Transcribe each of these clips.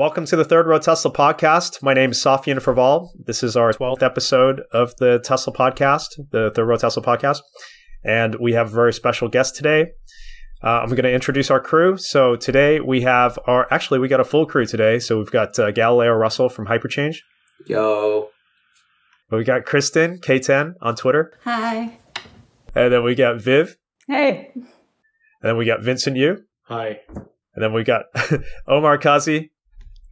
welcome to the Third Row Tesla podcast. My name is Sofiaan Fraval. This is our 12th episode of the Tesla podcast, the Third Row Tesla podcast. And we have a very special guest today. Uh, I'm going to introduce our crew. So today we have our, actually, we got a full crew today. So we've got uh, Galileo Russell from Hyperchange. Yo. We got Kristen, K10 on Twitter. Hi. And then we got Viv. Hey. And then we got Vincent Yu. Hi. And then we got Omar Qazi.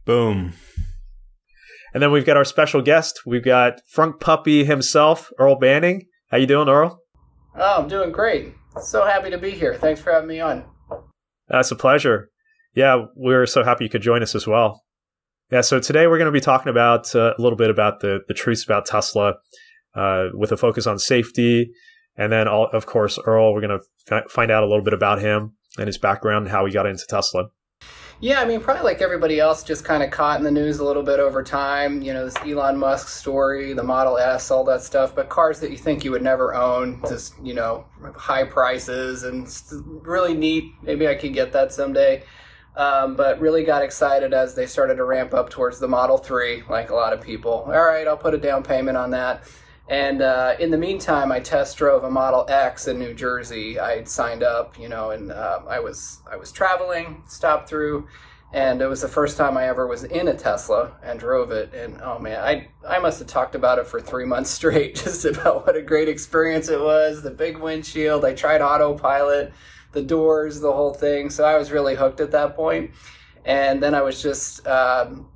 Boom. And then we've got our special guest. We've got Frunk Puppy himself, Earl Banning. How you doing, Earl? Oh, I'm doing great. So happy to be here. Thanks for having me on. That's a pleasure. Yeah, we're so happy you could join us as well. Yeah, so today we're going to be talking about uh, a little bit about the, the truths about Tesla uh, with a focus on safety. And then, all, of course, Earl, we're going to f- find out a little bit about him and his background and how he got into Tesla. Yeah, I mean, probably like everybody else, just kind of caught in the news a little bit over time. You know, this Elon Musk story, the Model S, all that stuff. But cars that you think you would never own, just, you know, high prices and really neat. Maybe I could get that someday. Um, but really got excited as they started to ramp up towards the Model 3, like a lot of people. All right, I'll put a down payment on that. And uh, in the meantime, I test drove a Model X in New Jersey. I signed up, you know, and uh, I was I was traveling, stopped through, and it was the first time I ever was in a Tesla and drove it. And oh man, I I must have talked about it for three months straight, just about what a great experience it was. The big windshield. I tried autopilot, the doors, the whole thing. So I was really hooked at that point. And then I was just um,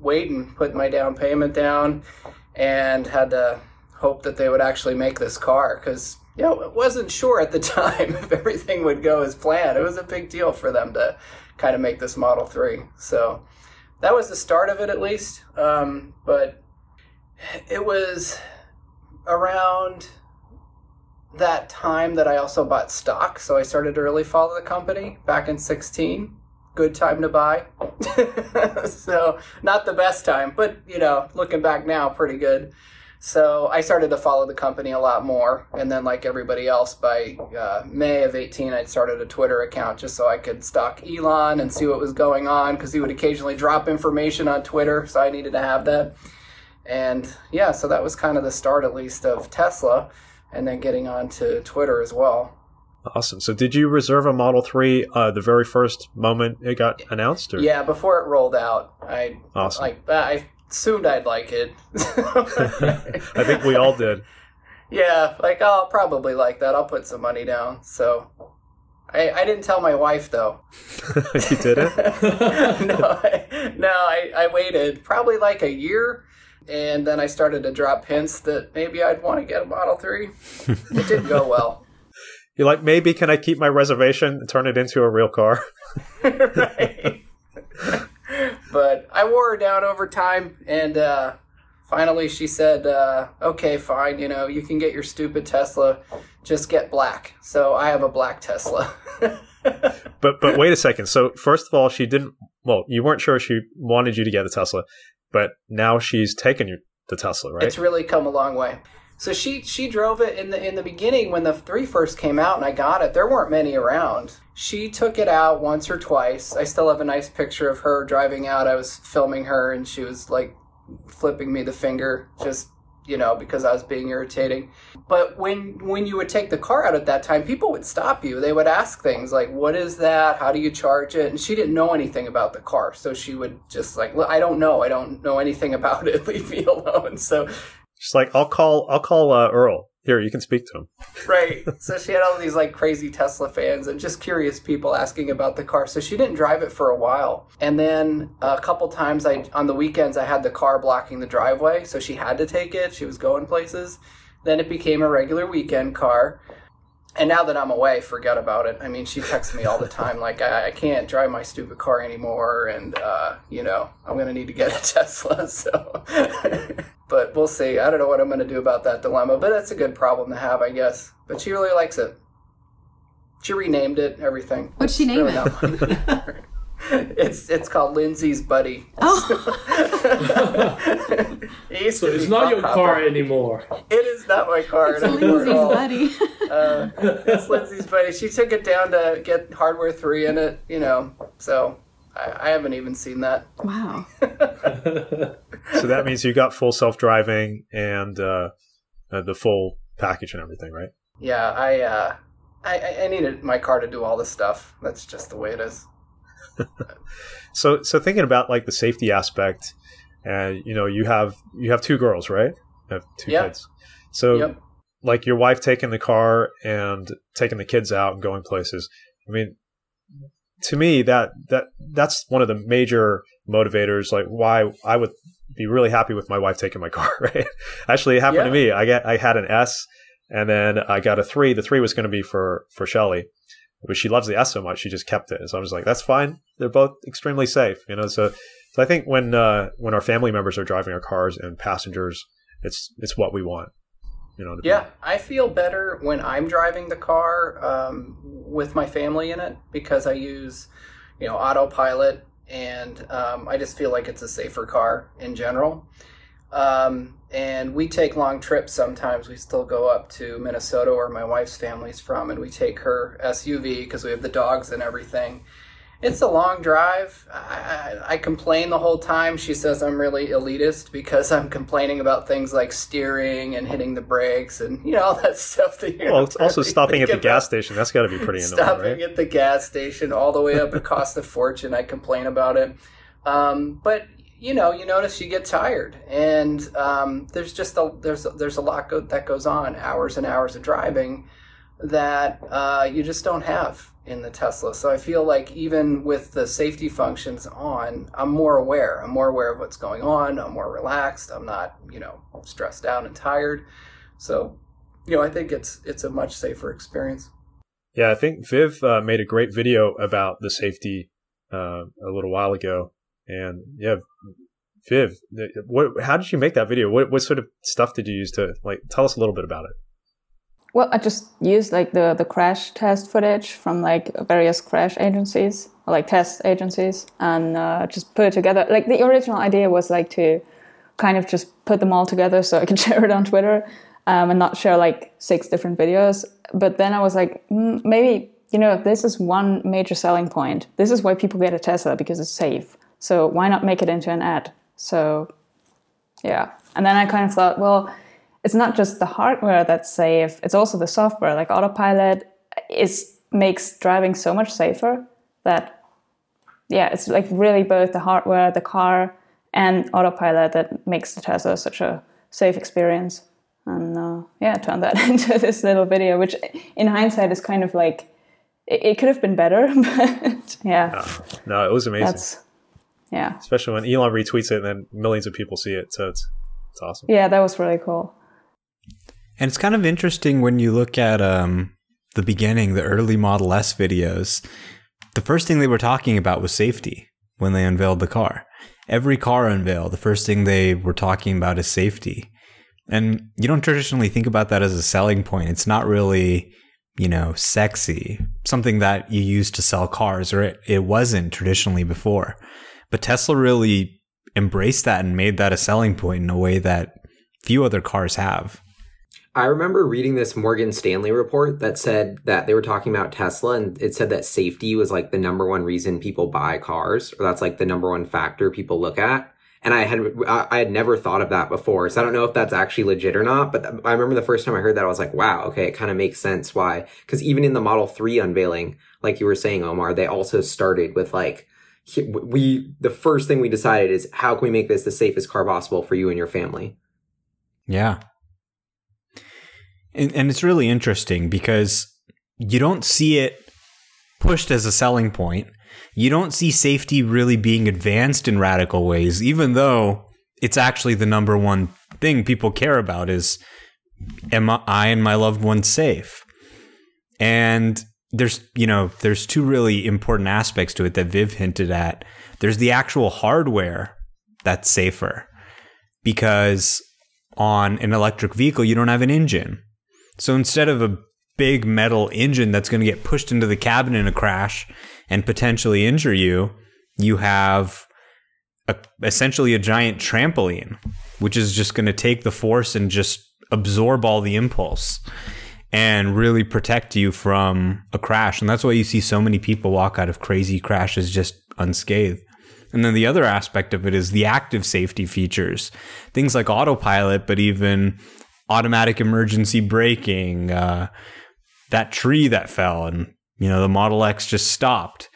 waiting, putting my down payment down, and had to hope that they would actually make this car because you know it wasn't sure at the time if everything would go as planned. It was a big deal for them to kind of make this Model Three. So that was the start of it, at least. Um, but it was around that time that I also bought stock. So I started to really follow the company back in 16. Good time to buy. so, not the best time, but you know, looking back now, pretty good. So I started to follow the company a lot more. And then, like everybody else, by uh, May of 18, I'd started a Twitter account just so I could stalk Elon and see what was going on because he would occasionally drop information on Twitter. So I needed to have that. And yeah, so that was kind of the start, at least, of Tesla and then getting on to Twitter as well. Awesome. So, did you reserve a Model Three uh, the very first moment it got announced? Or? Yeah, before it rolled out, I awesome. like I assumed I'd like it. I think we all did. Yeah, like I'll probably like that. I'll put some money down. So I, I didn't tell my wife though. you didn't? no, I, no, I, I waited probably like a year, and then I started to drop hints that maybe I'd want to get a Model Three. it didn't go well. You're like, maybe can I keep my reservation and turn it into a real car? right but I wore her down over time, and uh, finally she said, uh, "Okay, fine. You know, you can get your stupid Tesla. Just get black." So I have a black Tesla. but but wait a second. So first of all, she didn't. Well, you weren't sure she wanted you to get a Tesla, but now she's taken you the Tesla, right? It's really come a long way. So she she drove it in the in the beginning when the three first came out and I got it. There weren't many around. She took it out once or twice. I still have a nice picture of her driving out. I was filming her and she was like flipping me the finger just you know because I was being irritating. But when when you would take the car out at that time, people would stop you. They would ask things like, "What is that? How do you charge it?" And she didn't know anything about the car, so she would just like, "I don't know. I don't know anything about it. Leave me alone." So She's like, I'll call, I'll call uh, Earl. Here, you can speak to him. right. So she had all these like crazy Tesla fans and just curious people asking about the car. So she didn't drive it for a while. And then a couple times I on the weekends I had the car blocking the driveway, so she had to take it. She was going places. Then it became a regular weekend car. And now that I'm away, forget about it. I mean, she texts me all the time, like, I, I can't drive my stupid car anymore, and, uh, you know, I'm going to need to get a Tesla. So but we'll see. I don't know what I'm going to do about that dilemma, but that's a good problem to have, I guess. But she really likes it. She renamed it, everything. What'd she name really it? it's it's called Lindsay's Buddy. Oh. it so it's not your car anymore. It is not my car it's anymore. Lindsay's Buddy. uh, it's Lindsay's Buddy. She took it down to get Hardware 3 in it, you know, so I, I haven't even seen that. Wow. so that means you got full self driving and uh, uh, the full package and everything, right? Yeah, I uh, I, I needed my car to do all this stuff. That's just the way it is. So so thinking about like the safety aspect, and uh, you know you have you have two girls, right? You have two yep. kids. So yep. like your wife taking the car and taking the kids out and going places. I mean, to me that that that's one of the major motivators like why I would be really happy with my wife taking my car right actually it happened yeah. to me I get I had an S and then I got a 3 the 3 was going to be for for Shelly but she loves the S so much she just kept it so I was like that's fine they're both extremely safe you know so so I think when uh, when our family members are driving our cars and passengers it's it's what we want you know. Yeah, I feel better when I'm driving the car um, with my family in it because I use, you know, autopilot, and um, I just feel like it's a safer car in general. Um, and we take long trips sometimes. We still go up to Minnesota, where my wife's family's from, and we take her SUV because we have the dogs and everything it's a long drive. I, I, I, complain the whole time. She says I'm really elitist because I'm complaining about things like steering and hitting the brakes and you know all that stuff. That you're well, it's also stopping at the gas station. That's got to be pretty annoying. Stopping right? at the gas station all the way up, it costs a fortune. I complain about it, um, but you know, you notice you get tired, and um, there's just a there's there's a lot go, that goes on, hours and hours of driving that uh, you just don't have in the Tesla. So I feel like even with the safety functions on, I'm more aware. I'm more aware of what's going on. I'm more relaxed. I'm not, you know, stressed out and tired. So, you know, I think it's it's a much safer experience. Yeah, I think Viv uh, made a great video about the safety uh, a little while ago, and yeah, Viv, what? How did you make that video? What what sort of stuff did you use to like? Tell us a little bit about it. Well, I just used like the the crash test footage from like various crash agencies or like test agencies, and uh, just put it together. Like the original idea was like to kind of just put them all together so I could share it on Twitter um, and not share like six different videos. But then I was like, mm, maybe you know this is one major selling point. This is why people get a Tesla because it's safe. So why not make it into an ad? So yeah, and then I kind of thought, well it's not just the hardware that's safe, it's also the software. Like autopilot is makes driving so much safer that yeah, it's like really both the hardware, the car, and autopilot that makes the Tesla such a safe experience. And uh, yeah, turn that into this little video, which in hindsight is kind of like it, it could have been better, but yeah. No, no, it was amazing. That's, yeah. Especially when Elon retweets it and then millions of people see it. So it's, it's awesome. Yeah, that was really cool. And it's kind of interesting when you look at um, the beginning, the early Model S videos. The first thing they were talking about was safety when they unveiled the car. Every car unveil, the first thing they were talking about is safety. And you don't traditionally think about that as a selling point. It's not really, you know, sexy, something that you use to sell cars, or it, it wasn't traditionally before. But Tesla really embraced that and made that a selling point in a way that few other cars have. I remember reading this Morgan Stanley report that said that they were talking about Tesla and it said that safety was like the number one reason people buy cars or that's like the number one factor people look at. And I had I had never thought of that before. So I don't know if that's actually legit or not, but I remember the first time I heard that I was like, wow, okay, it kind of makes sense why cuz even in the Model 3 unveiling, like you were saying Omar, they also started with like we the first thing we decided is how can we make this the safest car possible for you and your family. Yeah. And, and it's really interesting because you don't see it pushed as a selling point. You don't see safety really being advanced in radical ways, even though it's actually the number one thing people care about is am I and my loved ones safe? And there's, you know, there's two really important aspects to it that Viv hinted at. There's the actual hardware that's safer because on an electric vehicle, you don't have an engine. So instead of a big metal engine that's going to get pushed into the cabin in a crash and potentially injure you, you have a, essentially a giant trampoline, which is just going to take the force and just absorb all the impulse and really protect you from a crash. And that's why you see so many people walk out of crazy crashes just unscathed. And then the other aspect of it is the active safety features, things like autopilot, but even automatic emergency braking, uh, that tree that fell, and you know the Model X just stopped.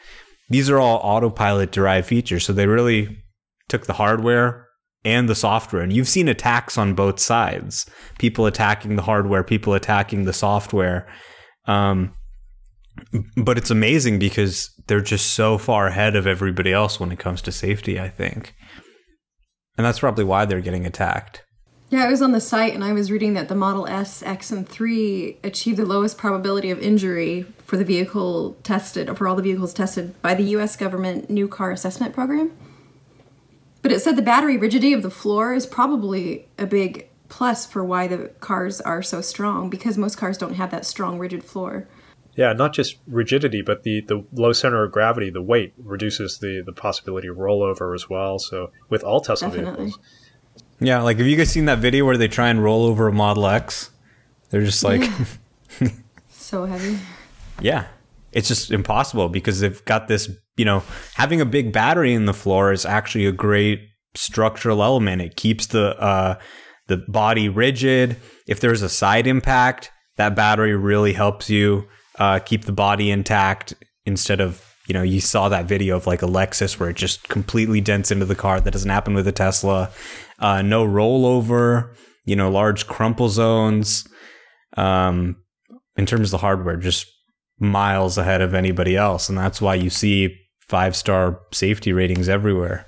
These are all autopilot derived features, so they really took the hardware and the software. And you've seen attacks on both sides people attacking the hardware, people attacking the software. Um, but it's amazing because they're just so far ahead of everybody else when it comes to safety, I think. And that's probably why they're getting attacked. Yeah, I was on the site and I was reading that the Model S, X, and 3 achieved the lowest probability of injury for the vehicle tested, or for all the vehicles tested by the US government New Car Assessment Program. But it said the battery rigidity of the floor is probably a big plus for why the cars are so strong because most cars don't have that strong rigid floor. Yeah, not just rigidity, but the, the low center of gravity, the weight reduces the, the possibility of rollover as well. So with all Tesla Definitely. vehicles. Yeah, like have you guys seen that video where they try and roll over a Model X? They're just like, So heavy. yeah, it's just impossible because they've got this, you know, having a big battery in the floor is actually a great structural element. It keeps the uh, the body rigid. If there's a side impact, that battery really helps you uh, keep the body intact instead of you know you saw that video of like a Lexus where it just completely dents into the car. That doesn't happen with a Tesla. Uh, no rollover. You know, large crumple zones. Um, in terms of the hardware, just miles ahead of anybody else, and that's why you see five star safety ratings everywhere.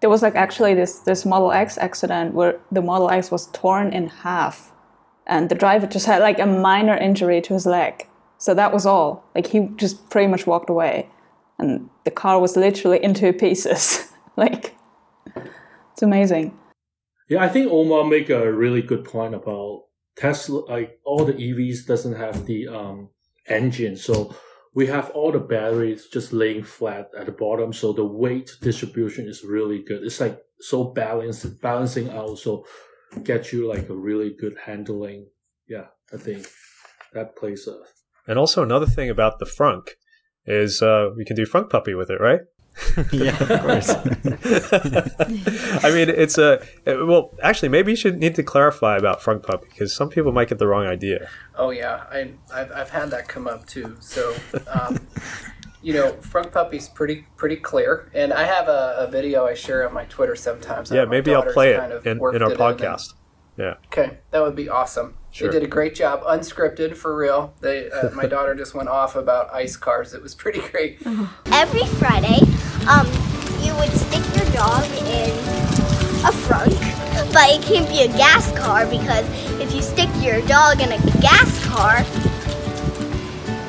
There was like actually this this Model X accident where the Model X was torn in half, and the driver just had like a minor injury to his leg. So that was all. Like he just pretty much walked away, and the car was literally in two pieces. like it's amazing. Yeah, I think Omar make a really good point about Tesla. Like all the EVs doesn't have the um, engine, so we have all the batteries just laying flat at the bottom. So the weight distribution is really good. It's like so balanced, balancing out. So get you like a really good handling. Yeah, I think that plays a And also another thing about the Frunk is uh, we can do Frunk Puppy with it, right? yeah, of course. I mean, it's a well. Actually, maybe you should need to clarify about Frunk Puppy because some people might get the wrong idea. Oh yeah, I, I've, I've had that come up too. So, um, you know, Frunk Puppy's pretty pretty clear, and I have a, a video I share on my Twitter sometimes. Yeah, maybe I'll daughter's play kind it of in, in our it and- podcast. Yeah. Okay, that would be awesome. Sure. They did a great job, unscripted for real. They, uh, my daughter just went off about ice cars. It was pretty great. Every Friday, um, you would stick your dog in a frunk, but it can't be a gas car because if you stick your dog in a gas car,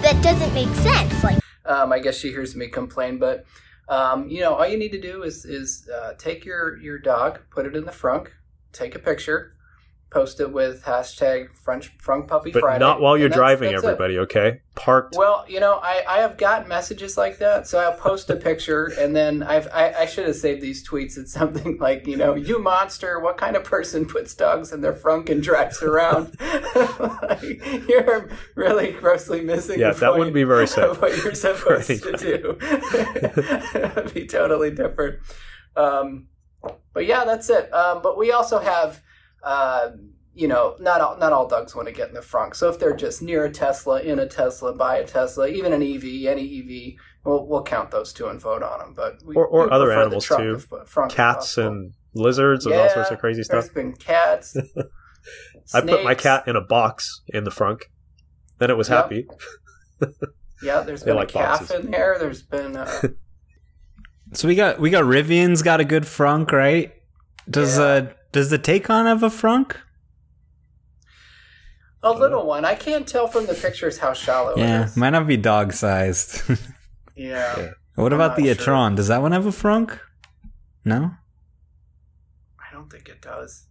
that doesn't make sense. Like, Um, I guess she hears me complain, but um, you know, all you need to do is is uh, take your your dog, put it in the frunk, take a picture, post it with hashtag French Frunk Puppy But Friday. not while you're that's- driving, that's it. everybody. Okay, parked. Well, you know, I, I have got messages like that, so I'll post a picture, and then I've I, I should have saved these tweets. It's something like, you know, you monster, what kind of person puts dogs in their frunk and drives around? like, you're really grossly missing. Yeah, that wouldn't be very safe what you're supposed to do. It'd be totally different. Um, but yeah, that's it. Um, but we also have. Uh, you know, not all, not all dogs want to get in the frunk. So if they're just near a Tesla, in a Tesla, by a Tesla, even an EV, any EV, we'll, we'll count those two and vote on them. But we, Or- or we other prefer the animals, too. if- if Cats and lizards and all sorts of crazy stuff. There's been cats. I put my cat in a box in the frunk. Then it was Yep. happy. Yeah, there's been like a calf boxes. in there. There's been uh, So we got we got Rivian's got a good frunk, right? Does Yeah. uh does the Taycan have a frunk? a little one. I can't tell from the pictures how shallow yeah, it is. might not be dog sized. yeah, what I'm about the not sure. e-tron? Does that one have a frunk? No. I don't think it does.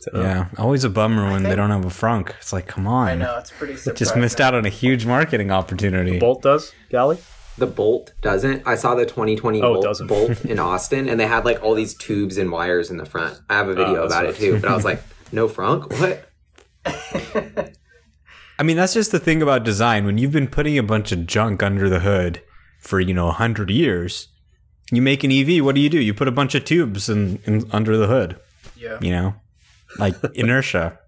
So, Yeah, always a bummer when they don't have a frunk. It's like, come on, I know it's pretty surprising. just missed out on a huge marketing opportunity. Bolt does, Galley? The Bolt doesn't. I saw the 2020 Oh, Bolt. Bolt in Austin, and they had like all these tubes and wires in the front. I have a video Oh, that's about it too, but I was like, no frunk? What? I mean, that's just the thing about design. When you've been putting a bunch of junk under the hood, for you know a hundred years. You make an EV. What do you do? You put a bunch of tubes in, in under the hood. Yeah. You know, like inertia.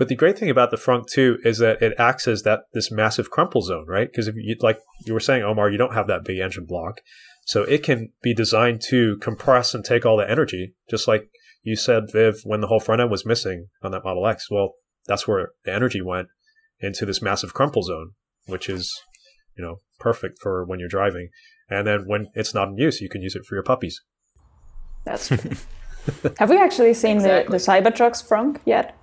But the great thing about the frunk too is that it acts as that this massive crumple zone, right? Because if you like you were saying, Omar, you don't have that big engine block, so it can be designed to compress and take all the energy, just like you said, Viv, when the whole front end was missing on that Model X. Well, that's where the energy went into this massive crumple zone, which is you know perfect for when you're driving. And then when it's not in use, you can use it for your puppies. That's true. Have we actually seen Exactly. the, the Cybertruck's frunk yet?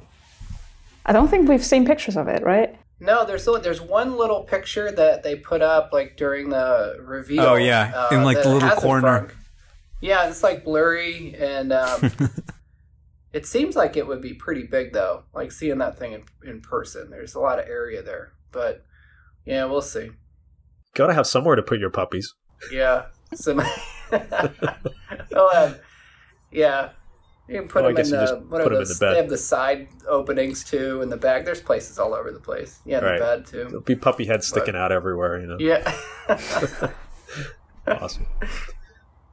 I don't think we've seen pictures of it, right? No, there's still, there's one little picture that they put up like during the reveal. Oh, yeah, in, like, the little corner. frunk. Yeah, it's like blurry, and um, it seems like it would be pretty big though. Like seeing that thing in, in person, there's a lot of area there. But yeah, we'll see. Got to have somewhere to put your puppies. Yeah, some. oh, uh, yeah. You can put Well, them in the just what put in those? the bed. They have the side openings too in the back. There's places all over the place. Yeah, in Right. the bed too. There'll be puppy heads sticking out everywhere, you know. Yeah. awesome.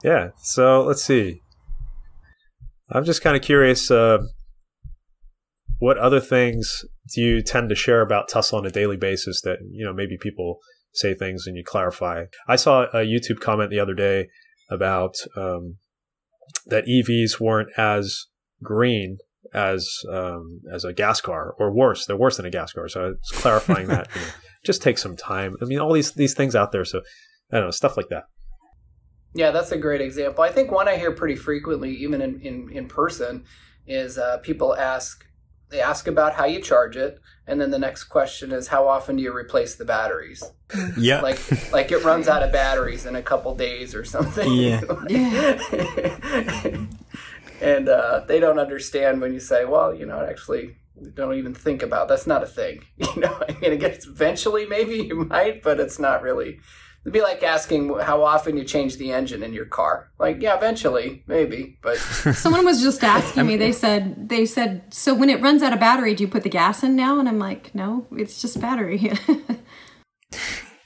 Yeah. So let's see. I'm just kind of curious. Uh, what other things do you tend to share about Tesla on a daily basis that you know maybe people say things and you clarify? I saw a YouTube comment the other day about um, that EVs weren't as green as um, as a gas car, or worse. They're worse than a gas car. So it's clarifying that. You know, just take some time. I mean, all these these things out there. So I don't know stuff like that. Yeah, that's a great example. I think one I hear pretty frequently, even in, in, in person, is uh, people ask they ask about how you charge it, and then the next question is how often do you replace the batteries? Yeah. Like like it runs out of batteries in a couple days or something. Yeah. yeah. and uh, they don't understand when you say, well, you know, actually don't even think about that's not a thing. You know, I mean, I guess eventually maybe you might, but it's not really. It'd be like asking how often you change the engine in your car. Like, yeah, eventually, maybe, but Someone was just asking me. They said they said so when it runs out of battery, do you put the gas in now? And I'm like, no, it's just battery.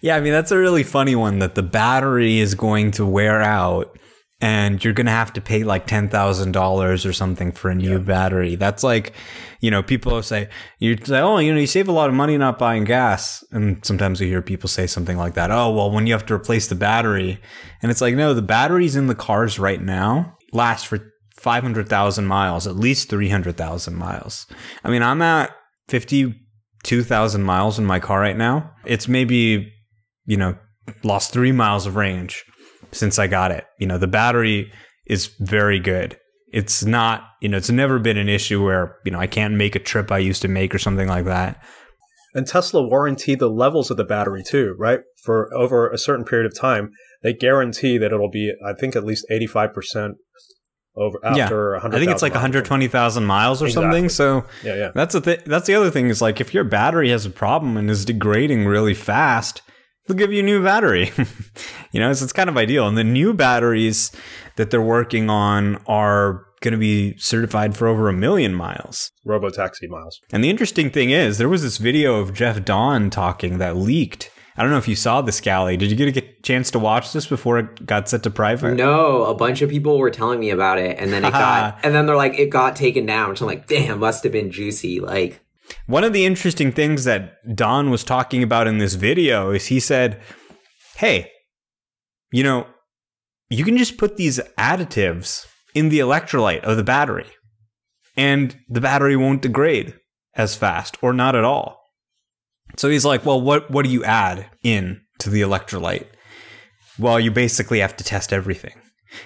Yeah, I mean that's a really funny one that the battery is going to wear out and you're going to have to pay like $10,000 or something for a new battery. That's like, you know, people say you say, "Oh, you know, you save a lot of money not buying gas." And sometimes we hear people say something like that. "Oh, well, when you have to replace the battery." And it's like, "No, the batteries in the cars right now last for 500,000 miles, at least 300,000 miles." I mean, I'm at 52,000 miles in my car right now. It's maybe you know, lost three miles of range since I got it. You know, the battery is very good. It's not, you know, it's never been an issue where, you know, I can't make a trip I used to make or something like that. And Tesla warranty the levels of the battery too, right? For over a certain period of time, they guarantee that it'll be, I think, at least eighty-five percent over after yeah. 100. I think it's like 120,000 miles or Exactly. something. So Yeah, yeah. that's the th- that's the other thing is like if your battery has a problem and is degrading really fast, they'll give you a new battery. you know, so it's kind of ideal. And the new batteries that they're working on are going to be certified for over a million miles. Robo taxi miles. And the interesting thing is, there was this video of Jeff Dahn talking that leaked. I don't know if you saw this, Scally. Did you get a chance to watch this before it got set to private? No, a bunch of people were telling me about it, and then it got, and then they're like, it got taken down. So I'm like, damn, must have been juicy. Like, One of the interesting things that Dahn was talking about in this video is he said, Hey, you know, you can just put these additives in the electrolyte of the battery, and the battery won't degrade as fast or not at all. So he's like, Well, what, what do you add in to the electrolyte? Well, you basically have to test everything.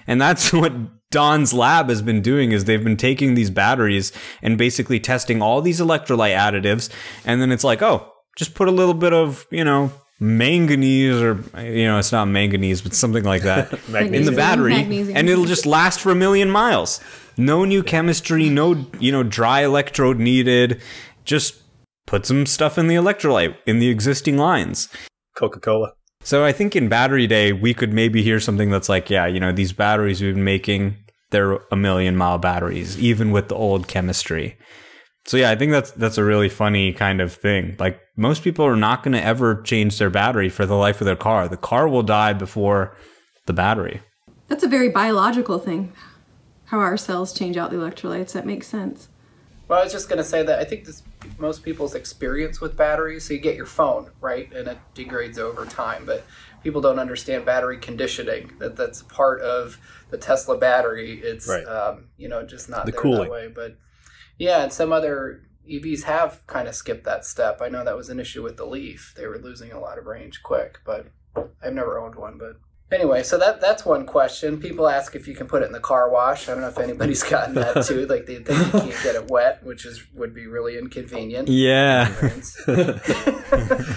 And that's what Dahn's lab has been doing is they've been taking these batteries and basically testing all these electrolyte additives and then it's like, "Oh, just put a little bit of, you know, manganese or you know, it's not manganese, but something like that in the battery Magnesium. and it'll just last for a million miles. No new chemistry, no, you know, dry electrode needed. Just put some stuff in the electrolyte in the existing lines. Coca Cola. So I think in battery day, we could maybe hear something that's like, yeah, you know, these batteries we've been making, they're a million mile batteries, even with the old chemistry. So yeah, I think that's that's a really funny kind of thing. Like most people are not going to ever change their battery for the life of their car. The car will die before the battery. That's a very biological thing. How our cells change out the electrolytes. That makes sense. Well, I was just going to say that I think this most people's experience with batteries. So you get your phone right, and it degrades over time, but people don't understand battery conditioning. That that's part of the Tesla battery. It's Right. um, you know just not The there cooling. that way. But yeah, and some other EVs have kind of skipped that step. I know that was an issue with the Leaf. They were losing a lot of range quick, but I've never owned one. But anyway, so that that's one question. People ask if you can put it in the car wash. I don't know if anybody's gotten that too. Like they think you can't get it wet, which is would be really inconvenient. Yeah.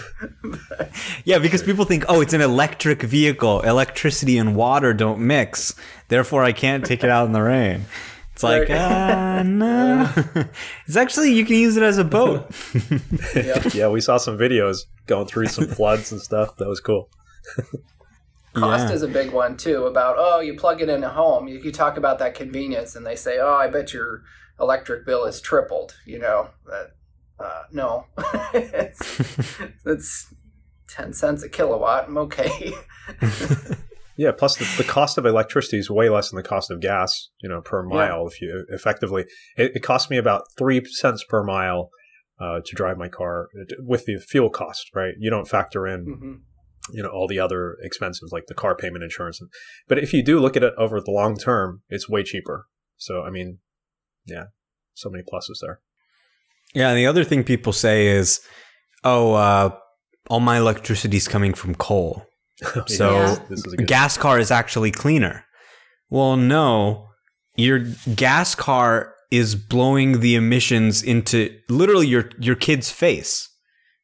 Yeah, because people think, oh, it's an electric vehicle. Electricity and water don't mix. Therefore, I can't take it out in the rain. It's like, Right. ah, no. it's actually, you can use it as a boat. yeah, we saw some videos going through some floods and stuff. That was cool. Cost Yeah. is a big one too. About oh, you plug it in at home. You, you talk about that convenience, and they say, oh, I bet your electric bill is tripled. You know that. Uh, no, it's, it's ten cents a kilowatt. I'm okay. Yeah, plus the, the cost of electricity is way less than the cost of gas, you know, per mile. If you effectively, it, it costs me about three cents per mile uh, to drive my car with the fuel cost, right? You don't factor in, hmm you know, all the other expenses like the car payment, insurance. But if you do look at it over the long term, it's way cheaper. So, I mean, yeah, so many pluses there. Yeah, and the other thing people say is, oh, uh, all my electricity is coming from coal. So Yeah. this is a good gas car is actually cleaner. Well, no, your gas car is blowing the emissions into literally your your kid's face.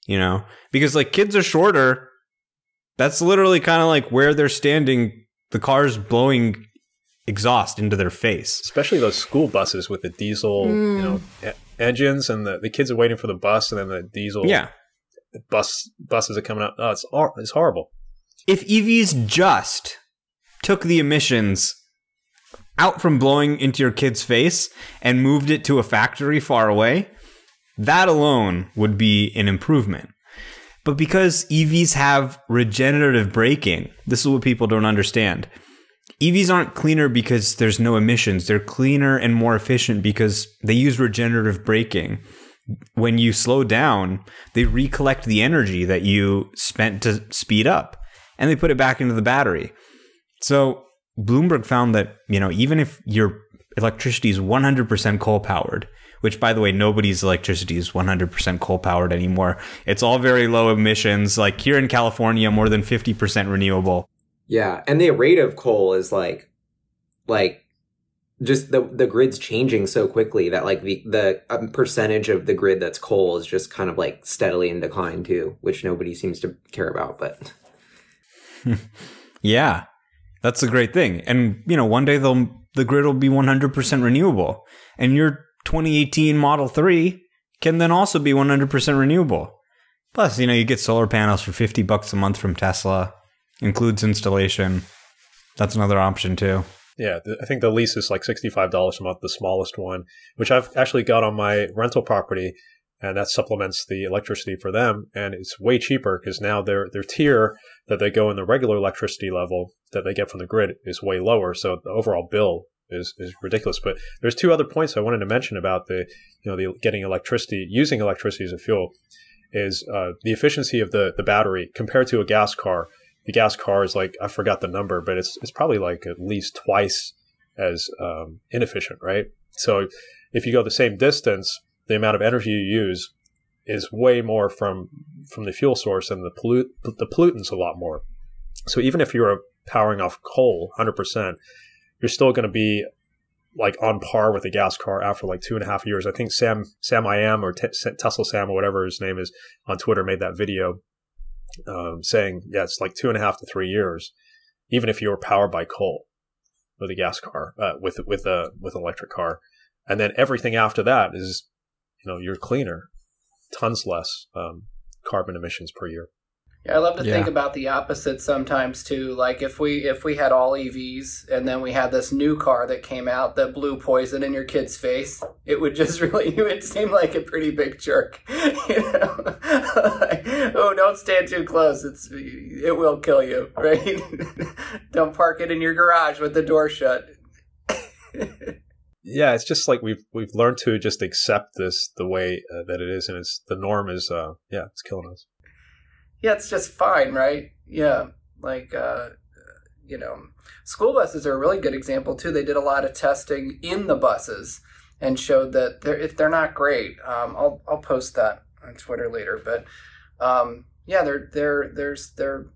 You know, because like kids are shorter. That's literally kind of like where they're standing. The car's blowing exhaust into their face. especially those school buses with the diesel, you hmm. know, e- engines, and the, the kids are waiting for the bus, and then the diesel Yeah. bus buses are coming up. Oh, it's it's horrible. if EVs just took the emissions out from blowing into your kid's face and moved it to a factory far away, that alone would be an improvement. But because EVs have regenerative braking, this is what people don't understand. EVs aren't cleaner because there's no emissions. They're cleaner and more efficient because they use regenerative braking. When you slow down, they recollect the energy that you spent to speed up and they put it back into the battery. So Bloomberg found that, you know, even if your electricity is 100% coal powered, which by the way, nobody's electricity is 100% coal powered anymore. It's all very low emissions. Like here in California, more than 50% renewable. Yeah, and the rate of coal is like, like, just the the grid's changing so quickly that like the the um, percentage of the grid that's coal is just kind of like steadily in decline too, which nobody seems to care about. But Yeah, that's a great thing. And you know, one day they'll the grid will be 100% renewable, and your 2018 Model 3 can then also be 100% renewable. Plus, you know, you get solar panels for 50 bucks a month from Tesla, includes installation. That's another option too. Yeah, I think the lease is like sixty-five dollars a month, the smallest one, which I've actually got on my rental property, and that supplements the electricity for them, and it's way cheaper because now their their tier that they go in the regular electricity level that they get from the grid is way lower, so the overall bill is is ridiculous. But there's two other points I wanted to mention about the you know the getting electricity using electricity as a fuel is uh, the efficiency of the the battery compared to a gas car the gas car is like I forgot the number, but it's it's probably like at least twice as um, inefficient, right? So if you go the same distance, the amount of energy you use is way more from from the fuel source, and the pollute the pollutants a lot more. So even if you're powering off coal 100%, you're still going to be like on par with a gas car after like two and a half years. I think Sam Sam I am or T- Tesla Sam or whatever his name is on Twitter made that video um, saying, yeah, it's like two and a half to three years, even if you were powered by coal with a gas car, uh, with with a with an electric car, and then everything after that is, you know, you're cleaner, tons less um, carbon emissions per year. Yeah, I love to Yeah. think about the opposite sometimes too. Like if we if we had all EVs and then we had this new car that came out that blew poison in your kid's face, it would just really it would seem like a pretty big jerk. You know? like, oh, don't stand too close. It's it will kill you, right? don't park it in your garage with the door shut. yeah, it's just like we've we've learned to just accept this the way uh, that it is, and it's the norm is uh yeah, it's killing us. Yeah, it's just fine, right? Yeah, like uh, you know, school buses are a really good example too. They did a lot of testing in the buses and showed that they're if they're not great. Um, I'll I'll post that on Twitter later, but um, yeah, they're they're there's they're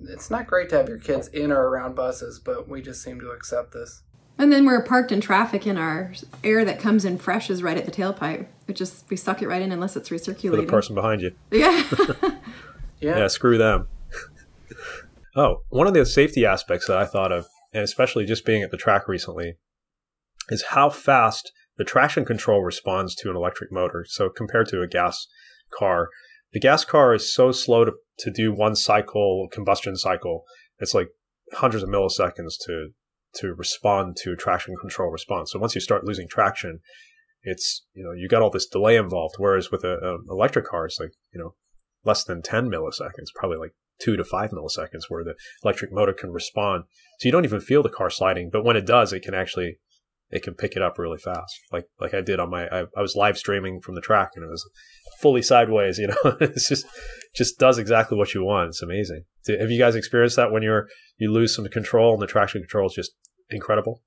it's not great to have your kids in or around buses, but we just seem to accept this. And then we're parked in traffic, and our air that comes in fresh is right at the tailpipe. It just we suck it right in unless it's For the recirculating. person behind you. Yeah. Yeah, Yeah, screw them. oh, one of the safety aspects that I thought of, and especially just being at the track recently, is how fast the traction control responds to an electric motor. So compared to a gas car, the gas car is so slow to, to do one cycle, combustion cycle. It's like hundreds of milliseconds to to respond to traction control response. So once you start losing traction, it's you know you got all this delay involved. Whereas with a, a electric car, it's like you know less than 10 milliseconds, probably like two to five milliseconds where the electric motor can respond. So you don't even feel the car sliding, but when it does, it can actually, it can pick it up really fast. Like, like I did on my, I, I was live streaming from the track and it was fully sideways, you know, it's just, just does exactly what you want. It's amazing. Have you guys experienced that when you're, you lose some control and the traction control is just incredible?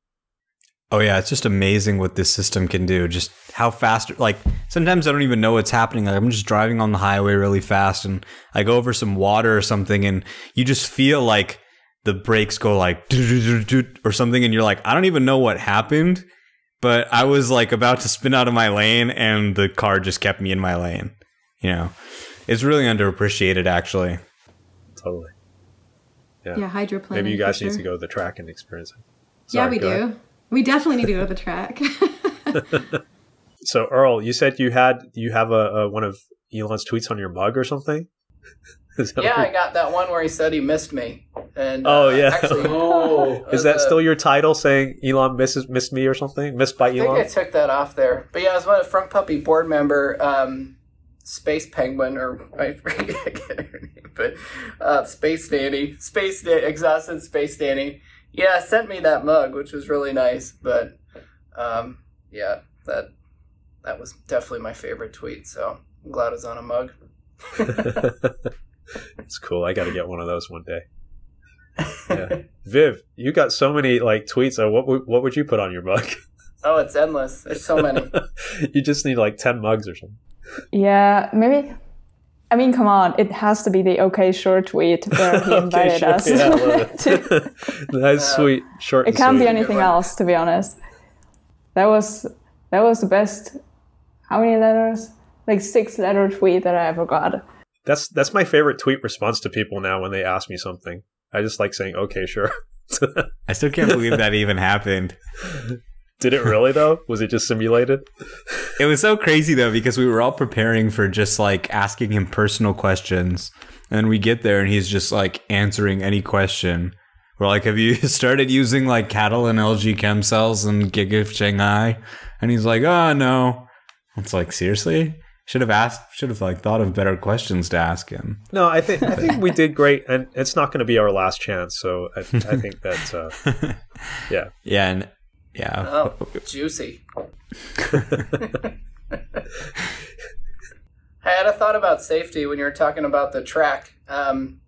Oh yeah, it's just amazing what this system can do. Just how fast like sometimes I don't even know what's happening. Like I'm just driving on the highway really fast and I go over some water or something and you just feel like the brakes go like or something and you're like I don't even know what happened, but I was like about to spin out of my lane and the car just kept me in my lane. You know. It's really underappreciated actually. Totally. yeah, Yeah, hydroplaning. Maybe you guys need sure. to go to the track and experience it. Yeah, we do. ahead. Do. We definitely need to go to the track. So Earl, you said you had you have a, a one of Elon's tweets on your mug or something. Yeah, I got that one where he said he missed me, and Oh, uh, yeah. actually, Oh, Is that still your title saying Elon misses missed me or something? Missed by Elon I think I took that off there. But yeah, I was one of Frunk Puppy board member, um, Space Penguin, or I forget her name, but uh, Space Nanny, Space Na- Exhausted Space Nanny. Yeah, sent me that mug, which was really nice. But um, yeah, that that was definitely my favorite tweet. So I'm glad it was on a mug. it's cool. I got to get one of those one day. Yeah. Viv, you got so many like tweets. Uh, what would what would you put on your mug? Oh, it's endless. There's so many. you just need like ten mugs or something. Yeah, maybe. I mean, come on! It has to be the OK Sure tweet where he invited sure. us. Yeah, I love to, it. That's sweet, short. it can't be anything else, to be honest. That was that was the best. How many letters? Like six letter tweet that I ever got. That's that's my favorite tweet response to people now when they ask me something. I just like saying, "Okay, sure." I still can't believe that even happened. Did it really though? Was it just simulated? It was so crazy though because we were all preparing for just like asking him personal questions, and we get there and he's just like answering any question. We're like, "Have you started using like cattle and LG chem cells and Giga Shanghai?" And he's like, "Oh no." It's like seriously. Should have asked. Should have like thought of better questions to ask him. No, I think I think we did great, and it's not going to be our last chance. So I, I think that uh, yeah, Yeah, and yeah. Oh, juicy. I had a thought about safety when you were talking about the track, um,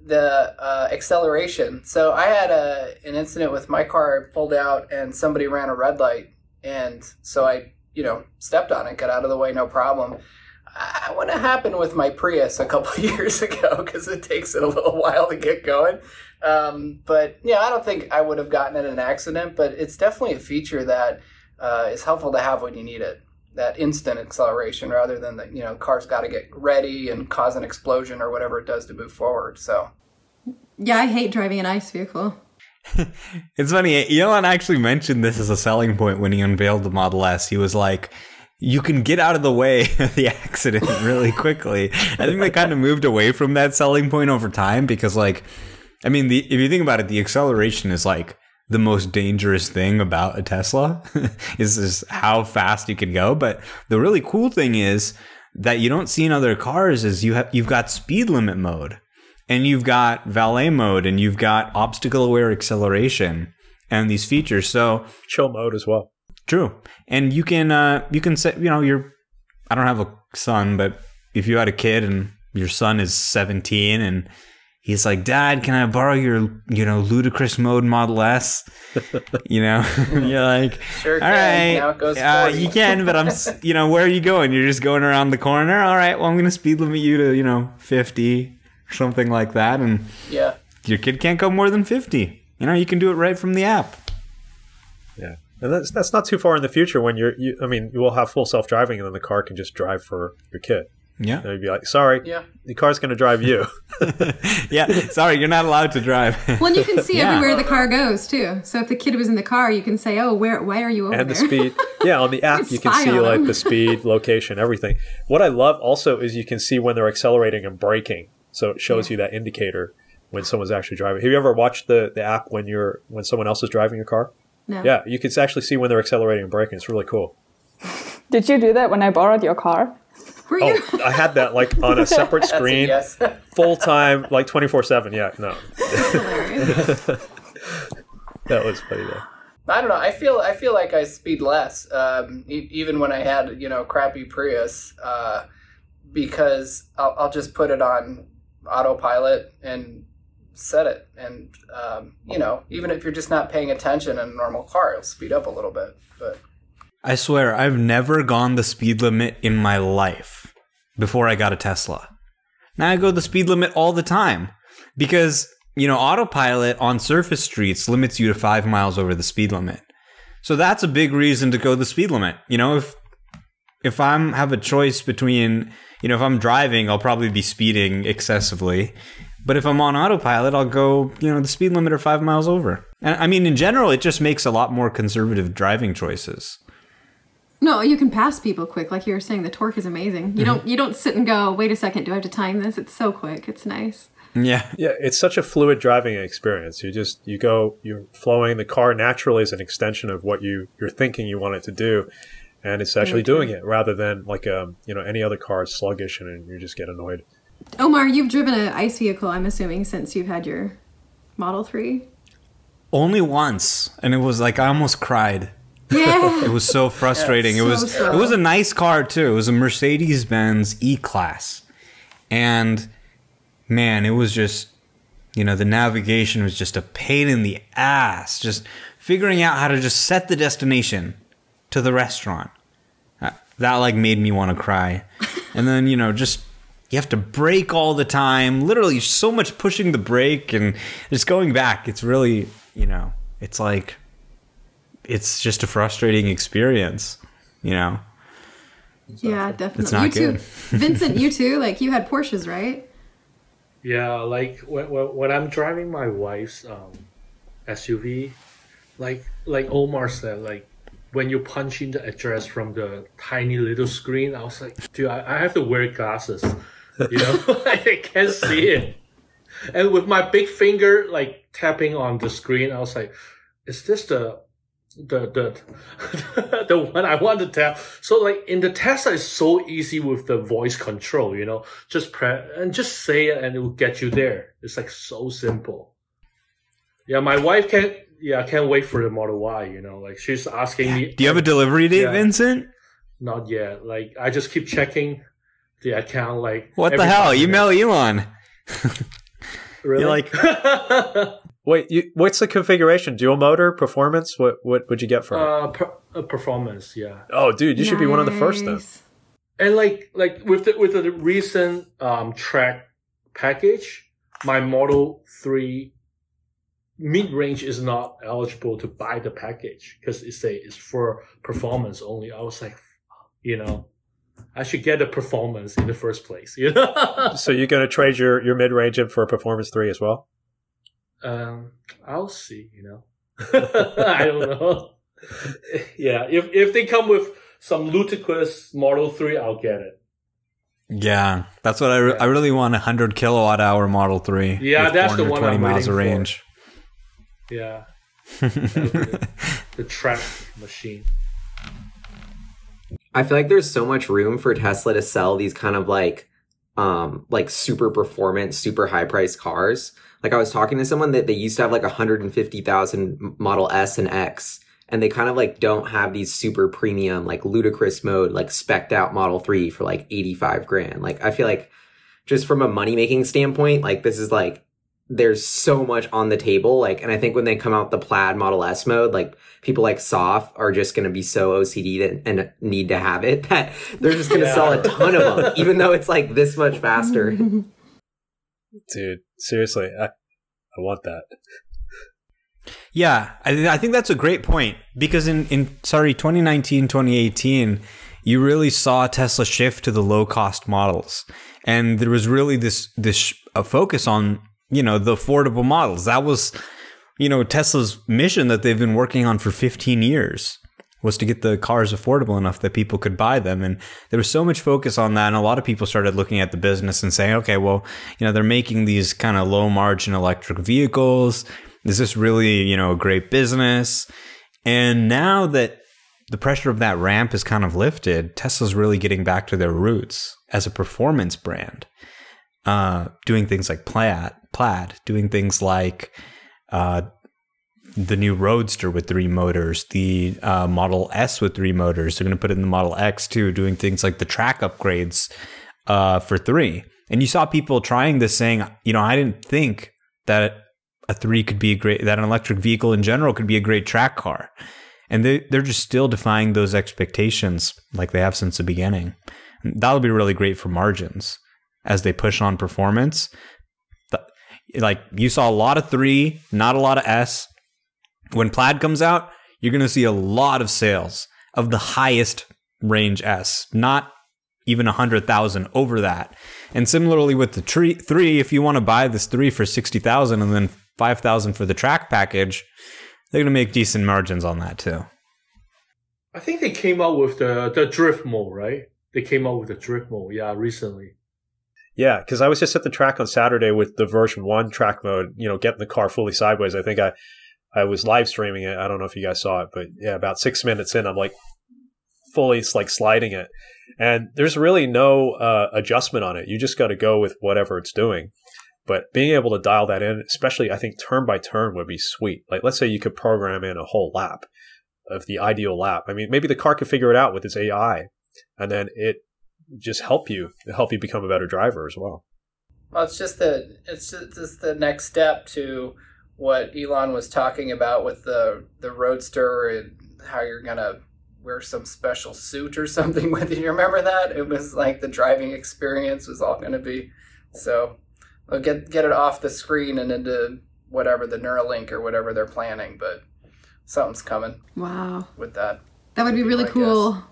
the uh, acceleration. So I had a an incident with my car. Pulled out and somebody ran a red light, and so I, you know, stepped on it, got out of the way, no problem. I what happened with my Prius a couple years ago because it takes it a little while to get going. Um, but yeah, I don't think I would have gotten in an accident, but it's definitely a feature that uh, is helpful to have when you need it. That instant acceleration rather than the, you know, car's got to get ready and cause an explosion or whatever it does to move forward. So yeah, I hate driving an ice vehicle. It's funny. Elon actually mentioned this as a selling point when he unveiled the Model S. He was like, you can get out of the way of the accident really quickly. I think they kind of moved away from that selling point over time because, like, I mean, the, if you think about it, the acceleration is like the most dangerous thing about a Tesla is just how fast you can go. But the really cool thing is that you don't see in other cars is you have you've got speed limit mode and you've got valet mode and you've got obstacle aware acceleration and these features. So Chill mode as well. True, and you can uh, you can say you know you're. I don't have a son, but if you had a kid and your son is 17 and he's like, "Dad, can I borrow your you know ludicrous mode Model S?" you know, you're like, Sure "All can. right, Now it goes uh, you can, but I'm you know where are you going? You're just going around the corner. All right, well I'm gonna speed limit you to you know 50 something like that, and Yeah. your kid can't go more than 50. You know, you can do it right from the app. Yeah, and that's that's not too far in the future when you're. You, I mean, you will have full self driving, and then the car can just drive for your kid. Yeah. And you'd be like, "Sorry, Yeah. the car's going to drive you." yeah. Sorry, you're not allowed to drive. Well, and you can see Yeah. everywhere the car goes too. So if the kid was in the car, you can say, "Oh, where? Why are you over there? and the there?" speed. Yeah, on the app you can see like the speed, location, everything. What I love also is you can see when they're accelerating and braking, so it shows you that indicator when someone's actually driving. Have you ever watched the the app when you're when someone else is driving your car? no. Yeah, you can actually see when they're accelerating and braking. It's really cool. Did you do that when I borrowed your car? Were you? Oh, I had that like on a separate That's a screen, yes. full time, like twenty four seven. Yeah, no, that was funny though. I don't know. I feel I feel like I speed less, um, e- even when I had you know crappy Prius, uh, because I'll, I'll just put it on autopilot and set it, and um, you know even if you're just not paying attention in a normal car, it'll speed up a little bit. But I swear, I've never gone the speed limit in my life before I got a Tesla. Now I go the speed limit all the time because, you know, autopilot on surface streets limits you to five miles over the speed limit. So that's a big reason to go the speed limit. You know, if if I'm have a choice between, you know, if I'm driving, I'll probably be speeding excessively. But if I'm on autopilot, I'll go, you know, the speed limit or five miles over. And I mean, in general, it just makes a lot more conservative driving choices. No, you can pass people quick, like you were saying. The torque is amazing. Mm-hmm. You don't you don't sit and go, "Wait a second, do I have to time this?" It's so quick. It's nice. Yeah. Yeah, it's such a fluid driving experience. You just you go you're flowing. The car naturally is an extension of what you you're thinking you want it to do, and it's actually doing it rather than like um you know any other car is sluggish and you just get annoyed. Omar, you've driven an ice vehicle, I'm assuming, since you've had your Model Three. Only once, and it was like I almost cried. Yeah. It was so frustrating. so it was slow. it was a nice car too. It was a Mercedes Benz E Class, and man, it was just you know the navigation was just a pain in the ass. Just figuring out how to just set the destination to the restaurant. Uh, That like made me want to cry, and then you know just. You have to brake all the time. Literally, so much pushing the brake and just going back. It's really, you know, it's like it's just a frustrating experience, you know. yeah, definitely. It's not you too, good. Vincent. You too. Like you had Porsches, right? Yeah, like when, when, when I'm driving my wife's um, SUV, like like Omar said, like when you punch in the address from the tiny little screen, I was like, dude, I, I have to wear glasses, you know, I can't see it. And with my big finger like tapping on the screen, I was like, is this the the the the one I want to tap. So like in the Tesla, it's so easy with the voice control. You know, just press and just say it, and it will get you there. It's like so simple. Yeah, my wife can't. Yeah, I can't wait for the Model Y. You know, like she's asking me. Do you have a delivery date, Yeah. Vincent? Not yet. Like I just keep checking the account. Like What the hell? five Email minutes. Elon. Really? You're like- Wait, you, what's the configuration? Dual motor, performance? What what would you get from it? uh, per, uh, performance. Yeah. Oh, dude, you should be one of the first then. And like like with the with the recent um track package my model 3 mid range is not eligible to buy the package because it say it's for performance only i was like you know i should get the performance in the first place you know So you're going to trade your, your mid range in for a performance three as well? Um i'll see you know i don't know yeah if if they come with some ludicrous Model Three, I'll get it. Yeah, that's what I, re- I really want a 100 kilowatt hour Model 3. Yeah, that's the one 420 I'm miles of waiting for. range. Yeah, the, the track machine. I feel like there's so much room for Tesla to sell these kind of like um like super performance, super high price cars. Like I was talking to someone that they used to have like 150,000 Model S and X and they kind of like don't have these super premium like ludicrous mode like specked out Model 3 for like 85 grand. Like I feel like just from a money making standpoint, like this is like there's so much on the table. Like, and I think when they come out the plaid Model S mode, like people like Soft are just going to be so OCD that, and need to have it that they're just going to sell a ton of them, even though it's like this much faster. Dude, seriously, I, I want that. Yeah, I, th- I think that's a great point because in, in sorry 2019 2018 you really saw Tesla shift to the low cost models. And there was really this this a focus on you know the affordable models. That was you know Tesla's mission that they've been working on for 15 years was to get the cars affordable enough that people could buy them. And there was so much focus on that and a lot of people started looking at the business and saying okay well you know they're making these kind of low margin electric vehicles. Is this really you know a great business? And now that the pressure of that ramp is kind of lifted tesla's really getting back to their roots as a performance brand. Uh, doing things like plaid plaid doing things like uh, the new roadster with three motors the uh, model s with three motors. They're going to put it in the model x too doing things like the track upgrades uh, for three. And you saw people trying this saying you know i didn't think that a three could be a great that an electric vehicle in general could be a great track car. And they, they're just still defying those expectations like they have since the beginning. That'll be really great for margins as they push on performance. The- like you saw a lot of three not a lot of s when plaid comes out you're going to see a lot of sales of the highest range s not even 100000 over that and similarly with the tree three, if you want to buy this three for sixty thousand and then five thousand for the track package, they're gonna make decent margins on that too. I think they came out with the the drift mode, right? They came out with the drift mode, yeah, recently. Yeah, because I was just at the track on Saturday with the version one track mode. You know, getting the car fully sideways. I think I I was live streaming it. I don't know if you guys saw it, but yeah, about six minutes in, I'm like fully like sliding it, and there's really no uh, adjustment on it. You just got to go with whatever it's doing. But being able to dial that in, especially I think turn by turn would be sweet. Like let's say you could program in a whole lap of the ideal lap. I mean, maybe the car could figure it out with its AI, and then it just help you help you become a better driver as well. Well, it's just the it's just, just the next step to what Elon was talking about with the the Roadster and how you're gonna wear some special suit or something with it. You remember that? It was like the driving experience was all gonna be so. They'll get get it off the screen and into whatever the Neuralink or whatever they're planning, but something's coming Wow. with that. That would be really cool.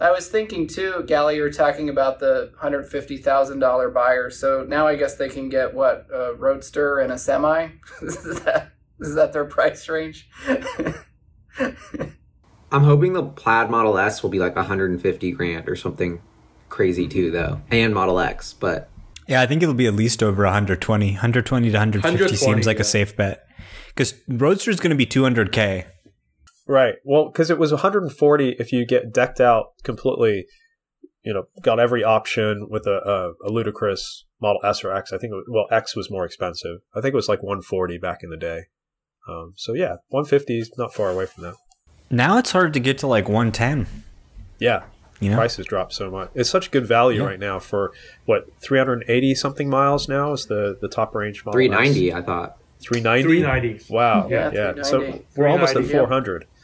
I was thinking too, Gally, you were talking about the hundred fifty thousand dollar buyer. So now I guess they can get what a roadster and a semi. is that is that their price range? I'm hoping the plaid Model S will be like 150 grand or something crazy too, though, and Model X. But Yeah, I think it'll be at least over 120. 120 to 150 120, seems like yeah. a safe bet. Because Roadster is going to be 200k. Right. Well, because it was 140 if you get decked out completely, you know, got every option with a, a, a ludicrous Model S or X. I think, it was, well, X was more expensive. I think it was like 140 back in the day. Um, so yeah, 150 is not far away from that. Now it's hard to get to like 110. Yeah. You know, Prices dropped so much. It's such good value Yeah. right now for what 380 something miles now is the the top range model. 390, I thought. 390. 390. Wow. Yeah, Yeah. So we're almost at 400. yeah.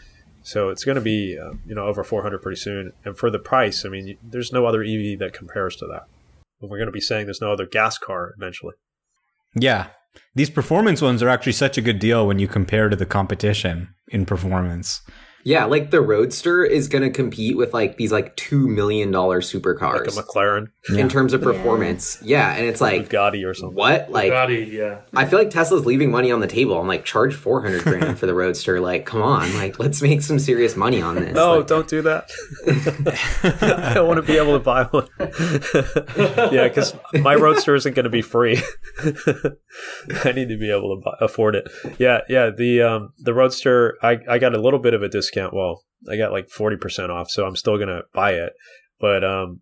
400. So it's going to be uh, you know over 400 pretty soon. And for the price, I mean, there's no other EV that compares to that. And we're going to be saying there's no other gas car eventually. yeah. These performance ones are actually such a good deal when you compare to the competition in performance. Yeah, like the Roadster is going to compete with like these like two million dollar supercars, Like a McLaren, in terms of performance. Yeah. and it's like Bugatti, or something. what? Like Bugatti, yeah. I feel like Tesla's leaving money on the table. I'm like charge four hundred grand for the Roadster. Like, come on, like let's make some serious money on this. No, Like, don't do that. I don't want to be able to buy one. yeah, because my Roadster isn't going to be free. I need to be able to buy, afford it. Yeah, yeah. The um the Roadster, I I got a little bit of a discount. Well, I got like forty percent off, so I'm still going to buy it. But um,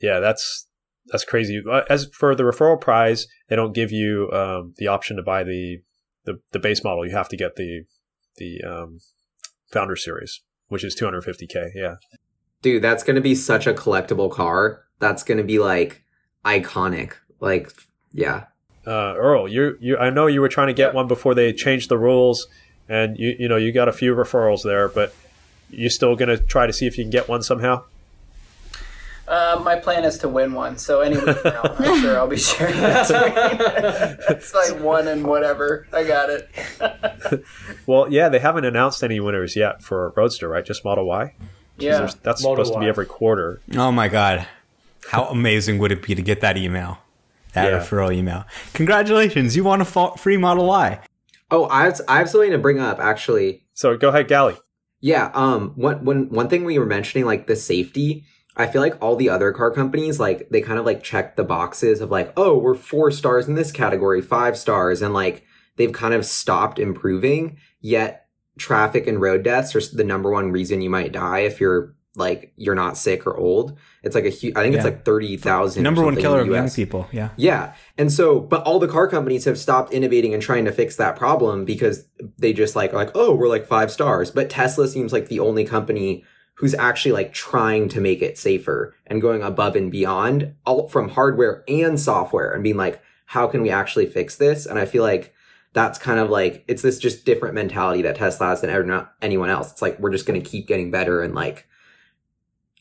yeah, that's that's crazy. Uh, As for the referral prize, they don't give you um the option to buy the the, the base model. You have to get the the um founder series, which is 250k. Yeah. dude, that's going to be such a collectible car. That's going to be like iconic. Like, yeah. Uh, Earl, you you I know you were trying to get one before they changed the rules, and you you know you got a few referrals there, but you still gonna try to see if you can get one somehow. Uh, my plan is to win one, so any week now, I'm sure I'll be sharing that screen. it's like one and whatever. I got it. Well, yeah, they haven't announced any winners yet for Roadster, right? Just Model Y. yeah. there's- that's Model supposed to be every quarter. Oh my god. How amazing would it be to get that email? That Yeah. referral email. Congratulations, you won a free Model Y. Oh, I have, I have something to bring up actually. So go ahead, Gally. Yeah, um one one one thing we were mentioning like the safety, I feel like all the other car companies like they kind of like check the boxes of like, "Oh, we're 4 stars in this category, 5 stars." And like they've kind of stopped improving, yet traffic and road deaths are the number one reason you might die if you're like you're not sick or old. It's like a huge I think it's like 30,000 or Number one killer of young people. Yeah. Yeah. And so, but all the car companies have stopped innovating and trying to fix that problem because they just like, are like, oh, we're like five stars. But Tesla seems like the only company who's actually like trying to make it safer and going above and beyond all from hardware and software and being like, how can we actually fix this? And I feel like that's kind of like, it's this just different mentality that Tesla has than anyone else. It's like, we're just going to keep getting better and like,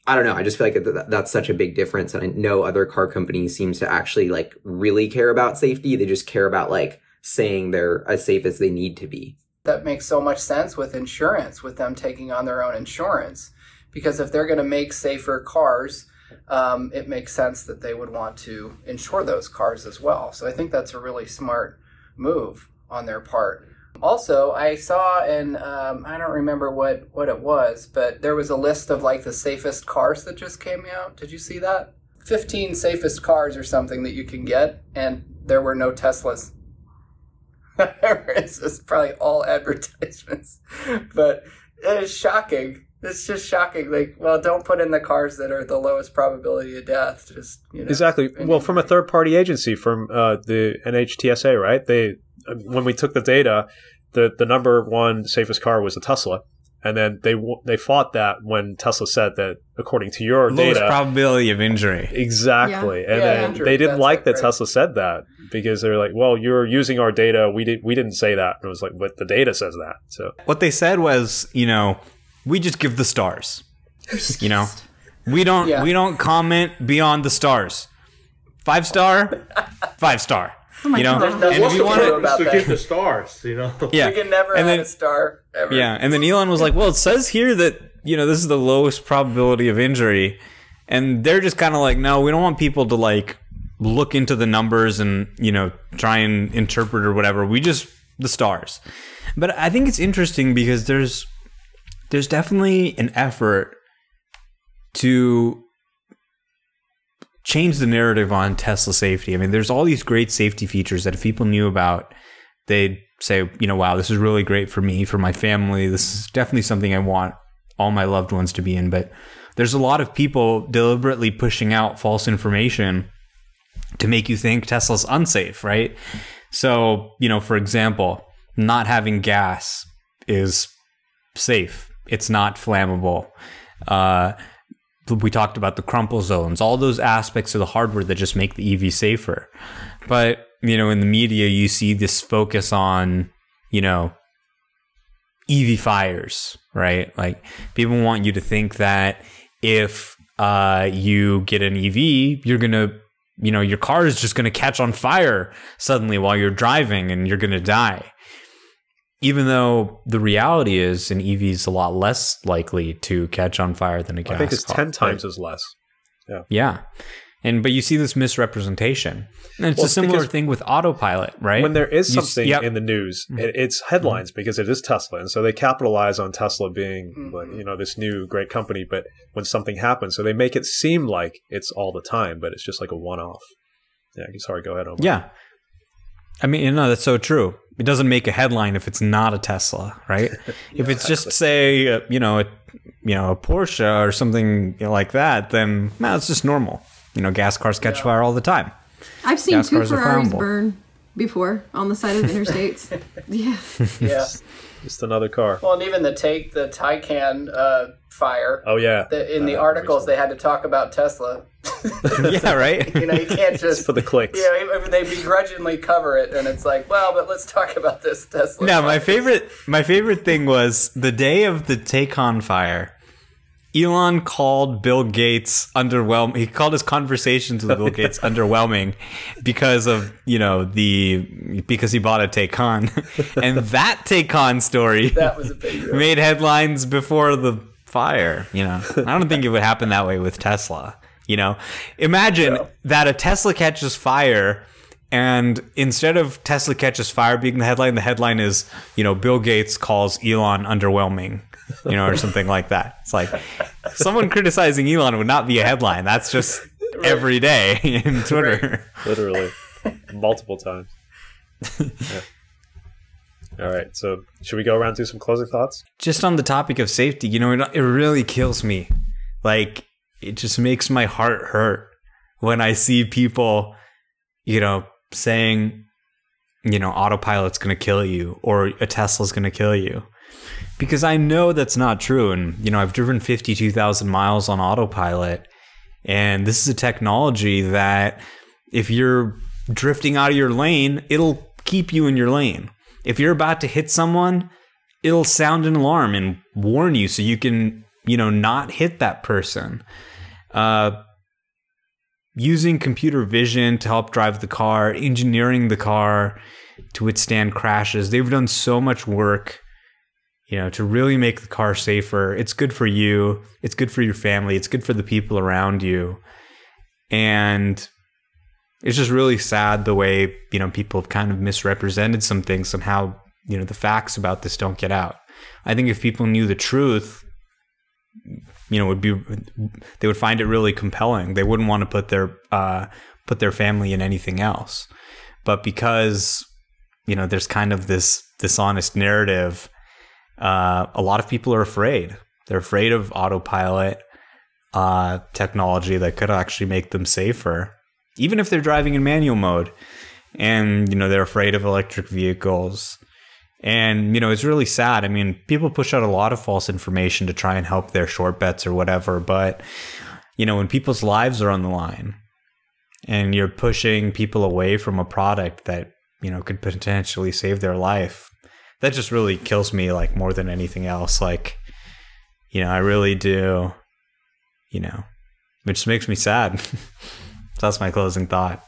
I don't know. I just feel like that- that's such a big difference, and I know other car companies seems to actually like really care about safety. They just care about like saying they're as safe as they need to be. that makes so much sense with insurance, with them taking on their own insurance. Because if they're going to make safer cars, um, it makes sense that they would want to insure those cars as well. So I think that's a really smart move on their part. Also, I saw, and um, I don't remember what, what it was, but there was a list of like the safest cars that just came out. Did you see that? 15 safest cars or something that you can get, and there were no Teslas. it's probably all advertisements, but it is shocking. It's just shocking. Like, well, don't put in the cars that are the lowest probability of death. Just you know, Exactly. Well, from a third party agency, from uh, the NHTSA, right? They when we took the data, the the number one safest car was a Tesla, and then they they fought that when Tesla said that according to your Lowest data, probability of injury. exactly, and Yeah, then injury, they didn't that's like it, that right. Tesla said that because they're like, well, you're using our data. We did we didn't say that. And it was like, but the data says that. So What they said was, you know, we just give the stars. You know, we don't Yeah. we don't comment beyond the stars. Five star, five star. Oh my you know, God. There's nothing and if to you want to, about to the stars, you know. yeah, we can never and add then a star ever. yeah, and then Elon was like, "Well, it says here that you know this is the lowest probability of injury," and they're just kind of like, "No, we don't want people to like look into the numbers and you know try and interpret or whatever. We just the stars." But I think it's interesting because there's there's definitely an effort to change the narrative on Tesla safety. I mean, there's all these great safety features that if people knew about, they'd say, you know, wow, this is really great for me, for my family. This is definitely something I want all my loved ones to be in. But there's a lot of people deliberately pushing out false information to make you think Tesla's unsafe, right? So, you know, for example, not having gas is safe. It's not flammable. Uh, we talked about the crumple zones, all those aspects of the hardware that just make the EV safer. But, you know, in the media, you see this focus on, you know, EV fires, right? Like people want you to think that if uh, you get an EV, you're going to, you know, your car is just going to catch on fire suddenly while you're driving and you're going to die. Even though the reality is an EV is a lot less likely to catch on fire than a gas I think it's car, ten right? times as less. Yeah. Yeah. And but you see this misrepresentation. And it's Well, a similar thing with autopilot, right? When there is You something yep. Mm-hmm. in the news, it, it's headlines because it is Tesla, and so they capitalize on Tesla being, Mhm. like, you know, this new great company. But when something happens, so they make it seem like it's all the time, but it's just like a one-off. Yeah, sorry. Go ahead. Omar. Yeah. I mean, you know, that's so true. It doesn't make a headline if it's not a Tesla, right? if it's just say, uh, you know, a, you know, a Porsche or something like that, then no, it's just normal. You know, gas cars catch Yeah. fire all the time. I've seen Gas two cars Ferraris burn before on the side of interstates. yeah. Yeah. Just another car. Well, and even the take the Taycan uh, fire. Oh yeah, The, in the Uh, articles, they had to talk about Tesla. yeah, right? you know, you can't just just for the clicks. Yeah, I mean, they begrudgingly cover it, and it's like, well, but let's talk about this Tesla. No, my favorite my favorite thing was the day of the Taycan fire. Elon called Bill Gates underwhelming. He called his conversations with Bill Gates underwhelming because of you know the because he bought a Taycan, and that Taycan story That was a made headlines before the fire. You know, I don't think it would happen that way with Tesla. You know, imagine that a Tesla catches fire, and instead of Tesla catches fire being the headline, the headline is you know Bill Gates calls Elon underwhelming. You know, or something like that. It's like someone criticizing Elon would not be a headline. That's just every day in Twitter. literally multiple times. Yeah. All right, so should we go around to some closing thoughts? just on the topic of safety, you know, it, it really kills me. Like, it just makes my heart hurt when I see people, you know, saying, you know, autopilot's going to kill you or a Tesla's going to kill you. Because I know that's not true. And, you know, I've driven 52,000 miles on autopilot. And this is a technology that if you're drifting out of your lane, it'll keep you in your lane. If you're about to hit someone, it'll sound an alarm and warn you so you can, you know, not hit that person. Uh, using computer vision to help drive the car, engineering the car to withstand crashes. They've done so much work, you know, to really make the car safer. It's good for you, it's good for your family, it's good for the people around you. And it's just really sad the way, you know, people have kind of misrepresented some things somehow, you know, the facts about this don't get out. I think if people knew the truth, you know, would be they would find it really compelling. They wouldn't want to put their uh, put their family in anything else. But because you know, there's kind of this dishonest narrative, uh, a lot of people are afraid. They're afraid of autopilot uh, technology that could actually make them safer, even if they're driving in manual mode. And you know, they're afraid of electric vehicles. And, you know, it's really sad. I mean, people push out a lot of false information to try and help their short bets or whatever. But, you know, when people's lives are on the line and you're pushing people away from a product that, you know, could potentially save their life, that just really kills me, like, more than anything else. Like, you know, I really do, you know, it just makes me sad. so that's my closing thought.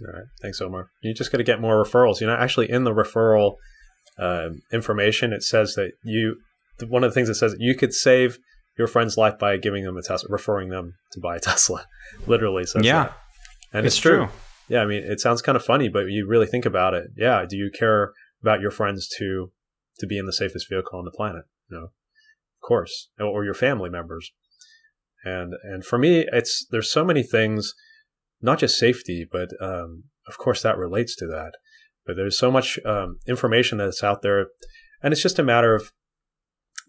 All right, thanks, Omar. You just got to get more referrals. You know, actually, in the referral uh, information, it says that you one of the things it says you could save your friend's life by giving them a Tesla, referring them to buy a Tesla. Literally So Yeah. that. and It's true. Yeah, I mean, it sounds kind of funny, but you really think about it. Yeah, do you care about your friends to to be in the safest vehicle on the planet? You know, of course, or your family members. And and for me, it's there's so many things, not just safety, but um, of course that relates to that. But there's so much um, information that's out there, and it's just a matter of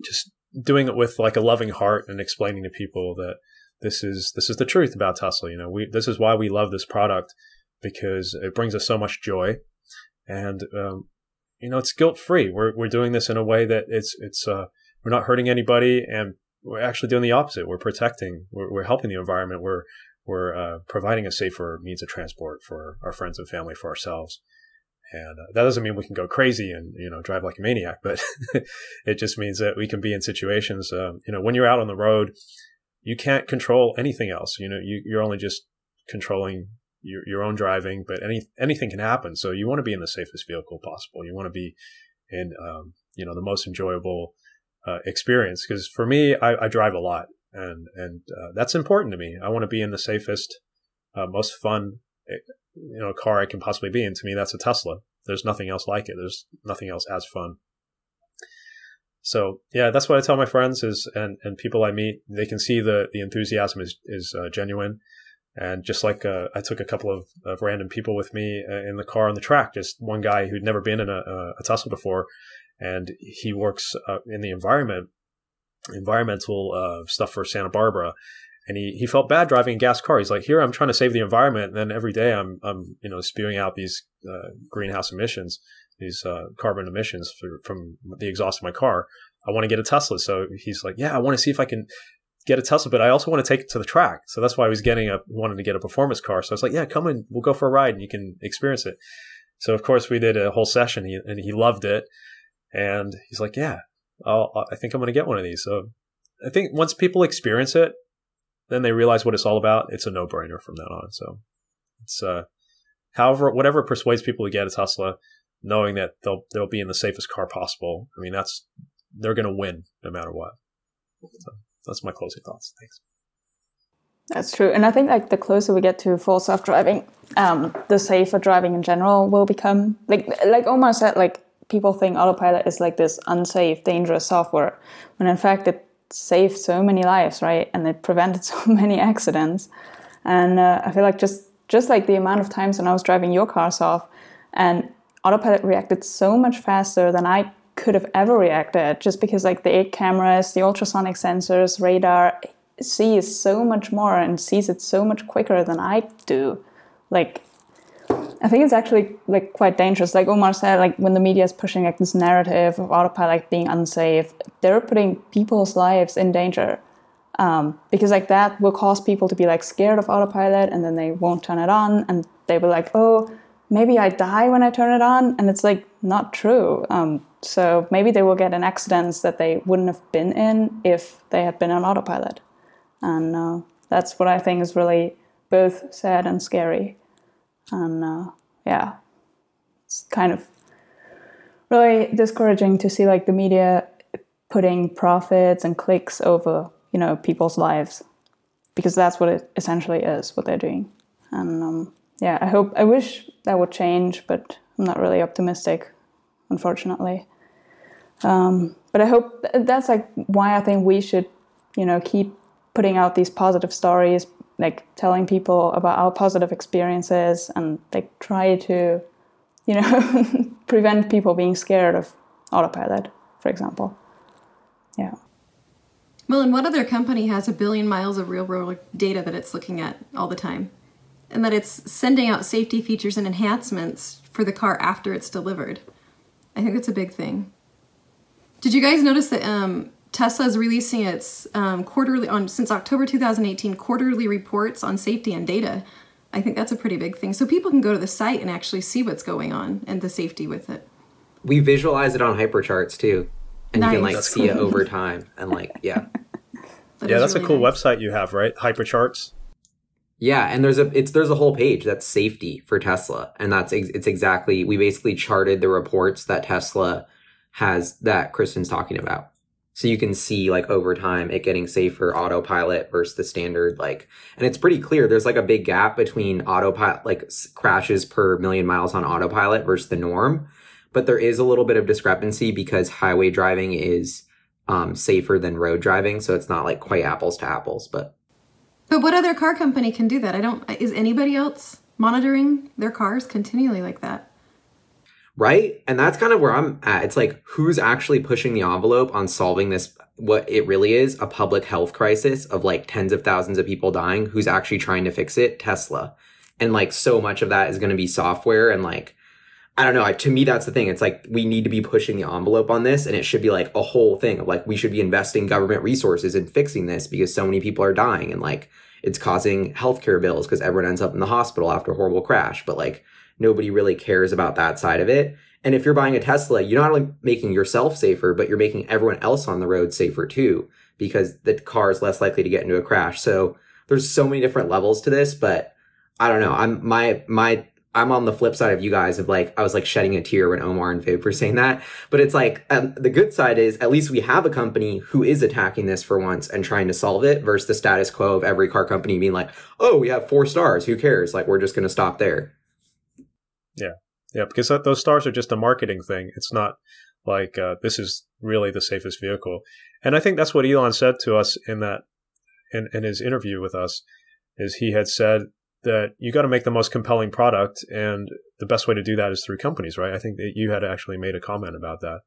just doing it with like a loving heart and explaining to people that this is this is the truth about Tesla. You know, we this is why we love this product because it brings us so much joy, and um, you know it's guilt free. We're we're doing this in a way that it's it's uh, we're not hurting anybody, and we're actually doing the opposite. We're protecting. We're, we're helping the environment. We're we're uh, providing a safer means of transport for our friends and family, for ourselves. And uh, that doesn't mean we can go crazy and you know drive like a maniac, but it just means that we can be in situations. Um, you know, when you're out on the road, you can't control anything else. You know, you, you're only just controlling your, your own driving, but any anything can happen. So you want to be in the safest vehicle possible. You want to be in um, you know the most enjoyable uh, experience. Because for me, I, I, drive a lot, and and uh, that's important to me. I want to be in the safest, uh, most fun, eh, you know, car I can possibly be. And to me, that's a Tesla. There's nothing else like it. There's nothing else as fun. So yeah, that's what I tell my friends is, and, and people I meet, they can see the, the enthusiasm is, is uh, genuine. And just like uh, I took a couple of, of random people with me uh, in the car on the track, just one guy who'd never been in a, a Tesla before, and he works uh, in the environment, environmental uh, stuff for Santa Barbara, and he, he felt bad driving a gas car. He's like, here I'm trying to save the environment, and then every day I'm I'm you know spewing out these uh, greenhouse emissions, these uh, carbon emissions for, from the exhaust of my car. I want to get a Tesla, so he's like, yeah, I want to see if I can get a Tesla, but I also want to take it to the track. So that's why I was getting a wanted to get a performance car. So I was like, yeah, come in, we'll go for a ride and you can experience it. So of course we did a whole session and he loved it. And he's like, yeah, I'll, I think I'm going to get one of these. So I think once people experience it, then they realize what it's all about. It's a no brainer from then on. So it's, uh, however, whatever persuades people to get a Tesla, knowing that they'll, they'll be in the safest car possible. I mean, that's, they're going to win no matter what. So that's my closing thoughts. Thanks. That's true, and I think like the closer we get to full self driving, um, the safer driving in general will become. Like like Omar said, like people think autopilot is like this unsafe, dangerous software, when in fact it saved so many lives, right? And it prevented so many accidents. And uh, I feel like just just like the amount of times when I was driving your cars off, and autopilot reacted so much faster than I could have ever reacted just because like the eight cameras the ultrasonic sensors radar sees so much more and sees it so much quicker than i do. Like i think it's actually like quite dangerous. Like omar said like when the media is pushing like this narrative of autopilot being unsafe they're putting people's lives in danger. Um, because like that will cause people to be like scared of autopilot and then they won't turn it on and they will like oh maybe i die when i turn it on and it's like not true um, so maybe they will get in accidents that they wouldn't have been in if they had been on autopilot. And uh, that's what I think is really both sad and scary. And uh, yeah, it's kind of really discouraging to see like the media putting profits and clicks over you know people's lives because that's what it essentially is what they're doing. And um, yeah, I hope I wish that would change, but I'm not really optimistic unfortunately. Um, but I hope that's like why I think we should, you know, keep putting out these positive stories, like telling people about our positive experiences, and like try to, you know, prevent people being scared of autopilot, for example. Yeah. Well, and what other company has a billion miles of real world data that it's looking at all the time? And that it's sending out safety features and enhancements for the car after it's delivered. I think that's a big thing. Did you guys notice that um, Tesla is releasing its um, quarterly on since October 2018 quarterly reports on safety and data? I think that's a pretty big thing. So people can go to the site and actually see what's going on and the safety with it. We visualize it on hypercharts too, and nice. you can like that's see cool. it over time and like yeah. that yeah, that's really a cool nice. website you have, right? Hypercharts. Yeah, and there's a it's there's a whole page that's safety for Tesla, and that's it's exactly we basically charted the reports that Tesla has that Kristen's talking about. So you can see like over time it getting safer autopilot versus the standard like and it's pretty clear there's like a big gap between autopilot like crashes per million miles on autopilot versus the norm but there is a little bit of discrepancy because highway driving is um, safer than road driving so it's not like quite apples to apples but but what other car company can do that? I don't. Is anybody else monitoring their cars continually like that? Right, and that's kind of where I'm at. It's like who's actually pushing the envelope on solving this? What it really is a public health crisis of like tens of thousands of people dying. Who's actually trying to fix it? Tesla, and like so much of that is going to be software and like I don't know. to me, that's the thing. It's like we need to be pushing the envelope on this, and it should be like a whole thing of like we should be investing government resources in fixing this because so many people are dying and like it's causing healthcare bills because everyone ends up in the hospital after a horrible crash. But like nobody really cares about that side of it. And if you're buying a Tesla, you're not only making yourself safer, but you're making everyone else on the road safer too because the car is less likely to get into a crash. So there's so many different levels to this, but I don't know. I'm my my I'm on the flip side of you guys of like I was like shedding a tear when Omar and Viv were saying that. But it's like um, the good side is at least we have a company who is attacking this for once and trying to solve it versus the status quo of every car company being like, oh, we have four stars, who cares? Like we're just going to stop there. Yeah, yeah, because that, those stars are just a marketing thing. It's not like uh, this is really the safest vehicle. And I think that's what Elon said to us in that in, in his interview with us is he had said that you got to make the most compelling product, and the best way to do that is through companies, right? I think that you had actually made a comment about that,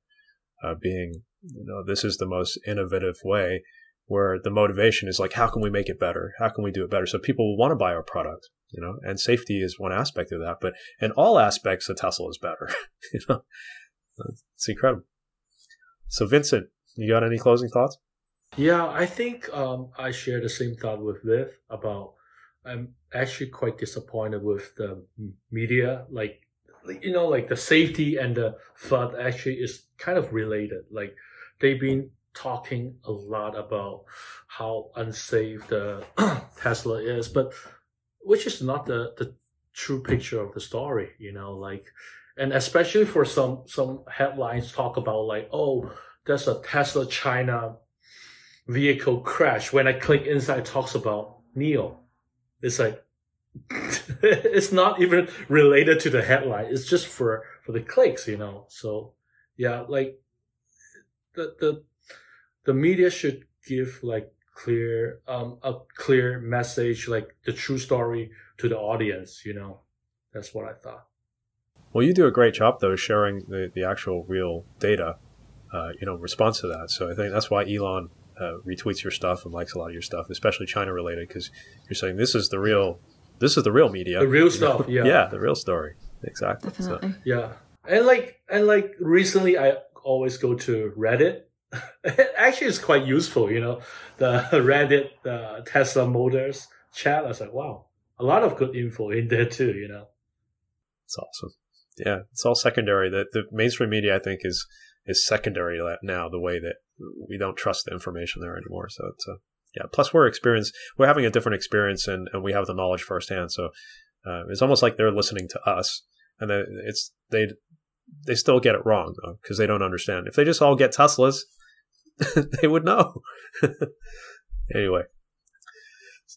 uh, being you know this is the most innovative way, where the motivation is like how can we make it better, how can we do it better, so people will want to buy our product, you know, and safety is one aspect of that, but in all aspects, the Tesla is better, you know, it's incredible. So Vincent, you got any closing thoughts? Yeah, I think um, I share the same thought with Viv about I'm actually quite disappointed with the media. Like, you know, like the safety and the flood actually is kind of related. Like, they've been talking a lot about how unsafe the Tesla is, but which is not the, the true picture of the story, you know, like, and especially for some, some headlines talk about like, oh, there's a Tesla China vehicle crash. When I click inside, talks about NIO it's like it's not even related to the headline. It's just for for the clicks, you know. So yeah, like the the the media should give like clear um a clear message, like the true story to the audience. You know, that's what I thought. Well, you do a great job though sharing the the actual real data. Uh, you know, response to that. So I think that's why Elon uh, retweets your stuff and likes a lot of your stuff, especially China related, because you're saying this is the real, this is the real media, the real stuff. Yeah, yeah, the real story. Exactly. Definitely. So. Yeah, and like and like recently, I always go to Reddit. Actually, it's quite useful. You know, the Reddit the Tesla Motors chat. I was like, wow, a lot of good info in there too. You know, it's awesome. Yeah, it's all secondary. The the mainstream media, I think, is is secondary now. The way that we don't trust the information there anymore. So it's a yeah. Plus, we're experienced. We're having a different experience, and, and we have the knowledge firsthand. So uh, it's almost like they're listening to us, and then it's they they still get it wrong though because they don't understand. If they just all get Teslas, they would know. anyway,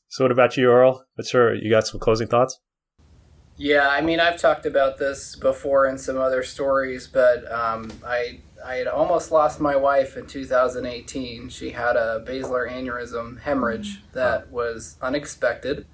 so what about you, Earl? What's your you got some closing thoughts? Yeah, I mean, I've talked about this before in some other stories, but um, I I had almost lost my wife in 2018. She had a basilar aneurysm hemorrhage that was unexpected.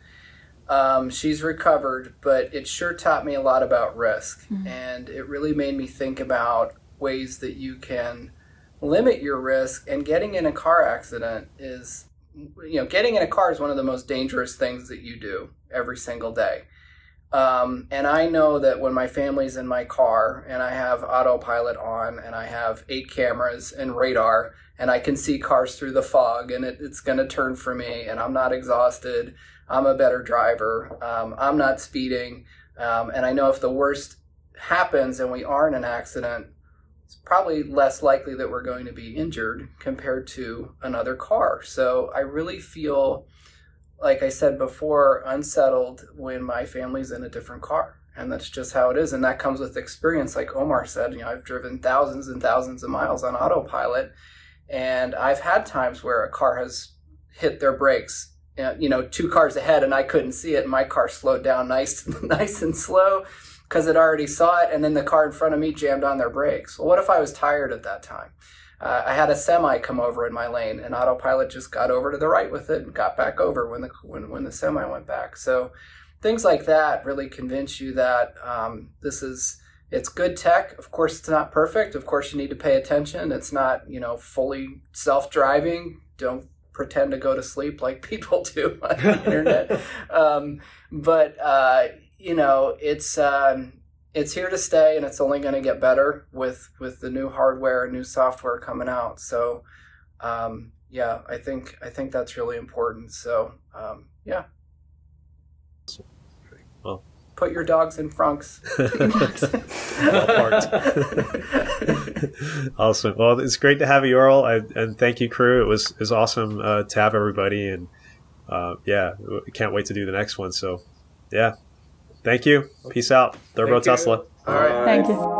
Um, she's recovered, but it sure taught me a lot about risk, mm-hmm. and it really made me think about ways that you can limit your risk. And getting in a car accident is, you know, getting in a car is one of the most dangerous things that you do every single day. Um, and I know that when my family's in my car and I have autopilot on and I have eight cameras and radar and I can see cars through the fog and it, it's going to turn for me and I'm not exhausted, I'm a better driver, um, I'm not speeding. Um, and I know if the worst happens and we are in an accident, it's probably less likely that we're going to be injured compared to another car. So I really feel like I said before, unsettled when my family's in a different car. And that's just how it is. And that comes with experience. Like Omar said, you know, I've driven thousands and thousands of miles on autopilot. And I've had times where a car has hit their brakes, uh, you know, two cars ahead and I couldn't see it. And my car slowed down nice, nice and slow because it already saw it. And then the car in front of me jammed on their brakes. Well, what if I was tired at that time? Uh, I had a semi come over in my lane, and autopilot just got over to the right with it and got back over when the when, when the semi went back. So things like that really convince you that um, this is it's good tech. Of course, it's not perfect. Of course, you need to pay attention. It's not you know fully self driving. Don't pretend to go to sleep like people do on the internet. Um, but uh, you know, it's um, it's here to stay and it's only going to get better with with the new hardware and new software coming out. So um, yeah i think i think that's really important. So um, yeah. Well. Put your dogs in frunks awesome. Well it's great to have you earl I, and thank you crew. It was it was awesome uh, to have everybody and uh, yeah can't wait to do the next one. So yeah Thank you. Peace out. Turbo Thank you. Tesla. All right. Thank you.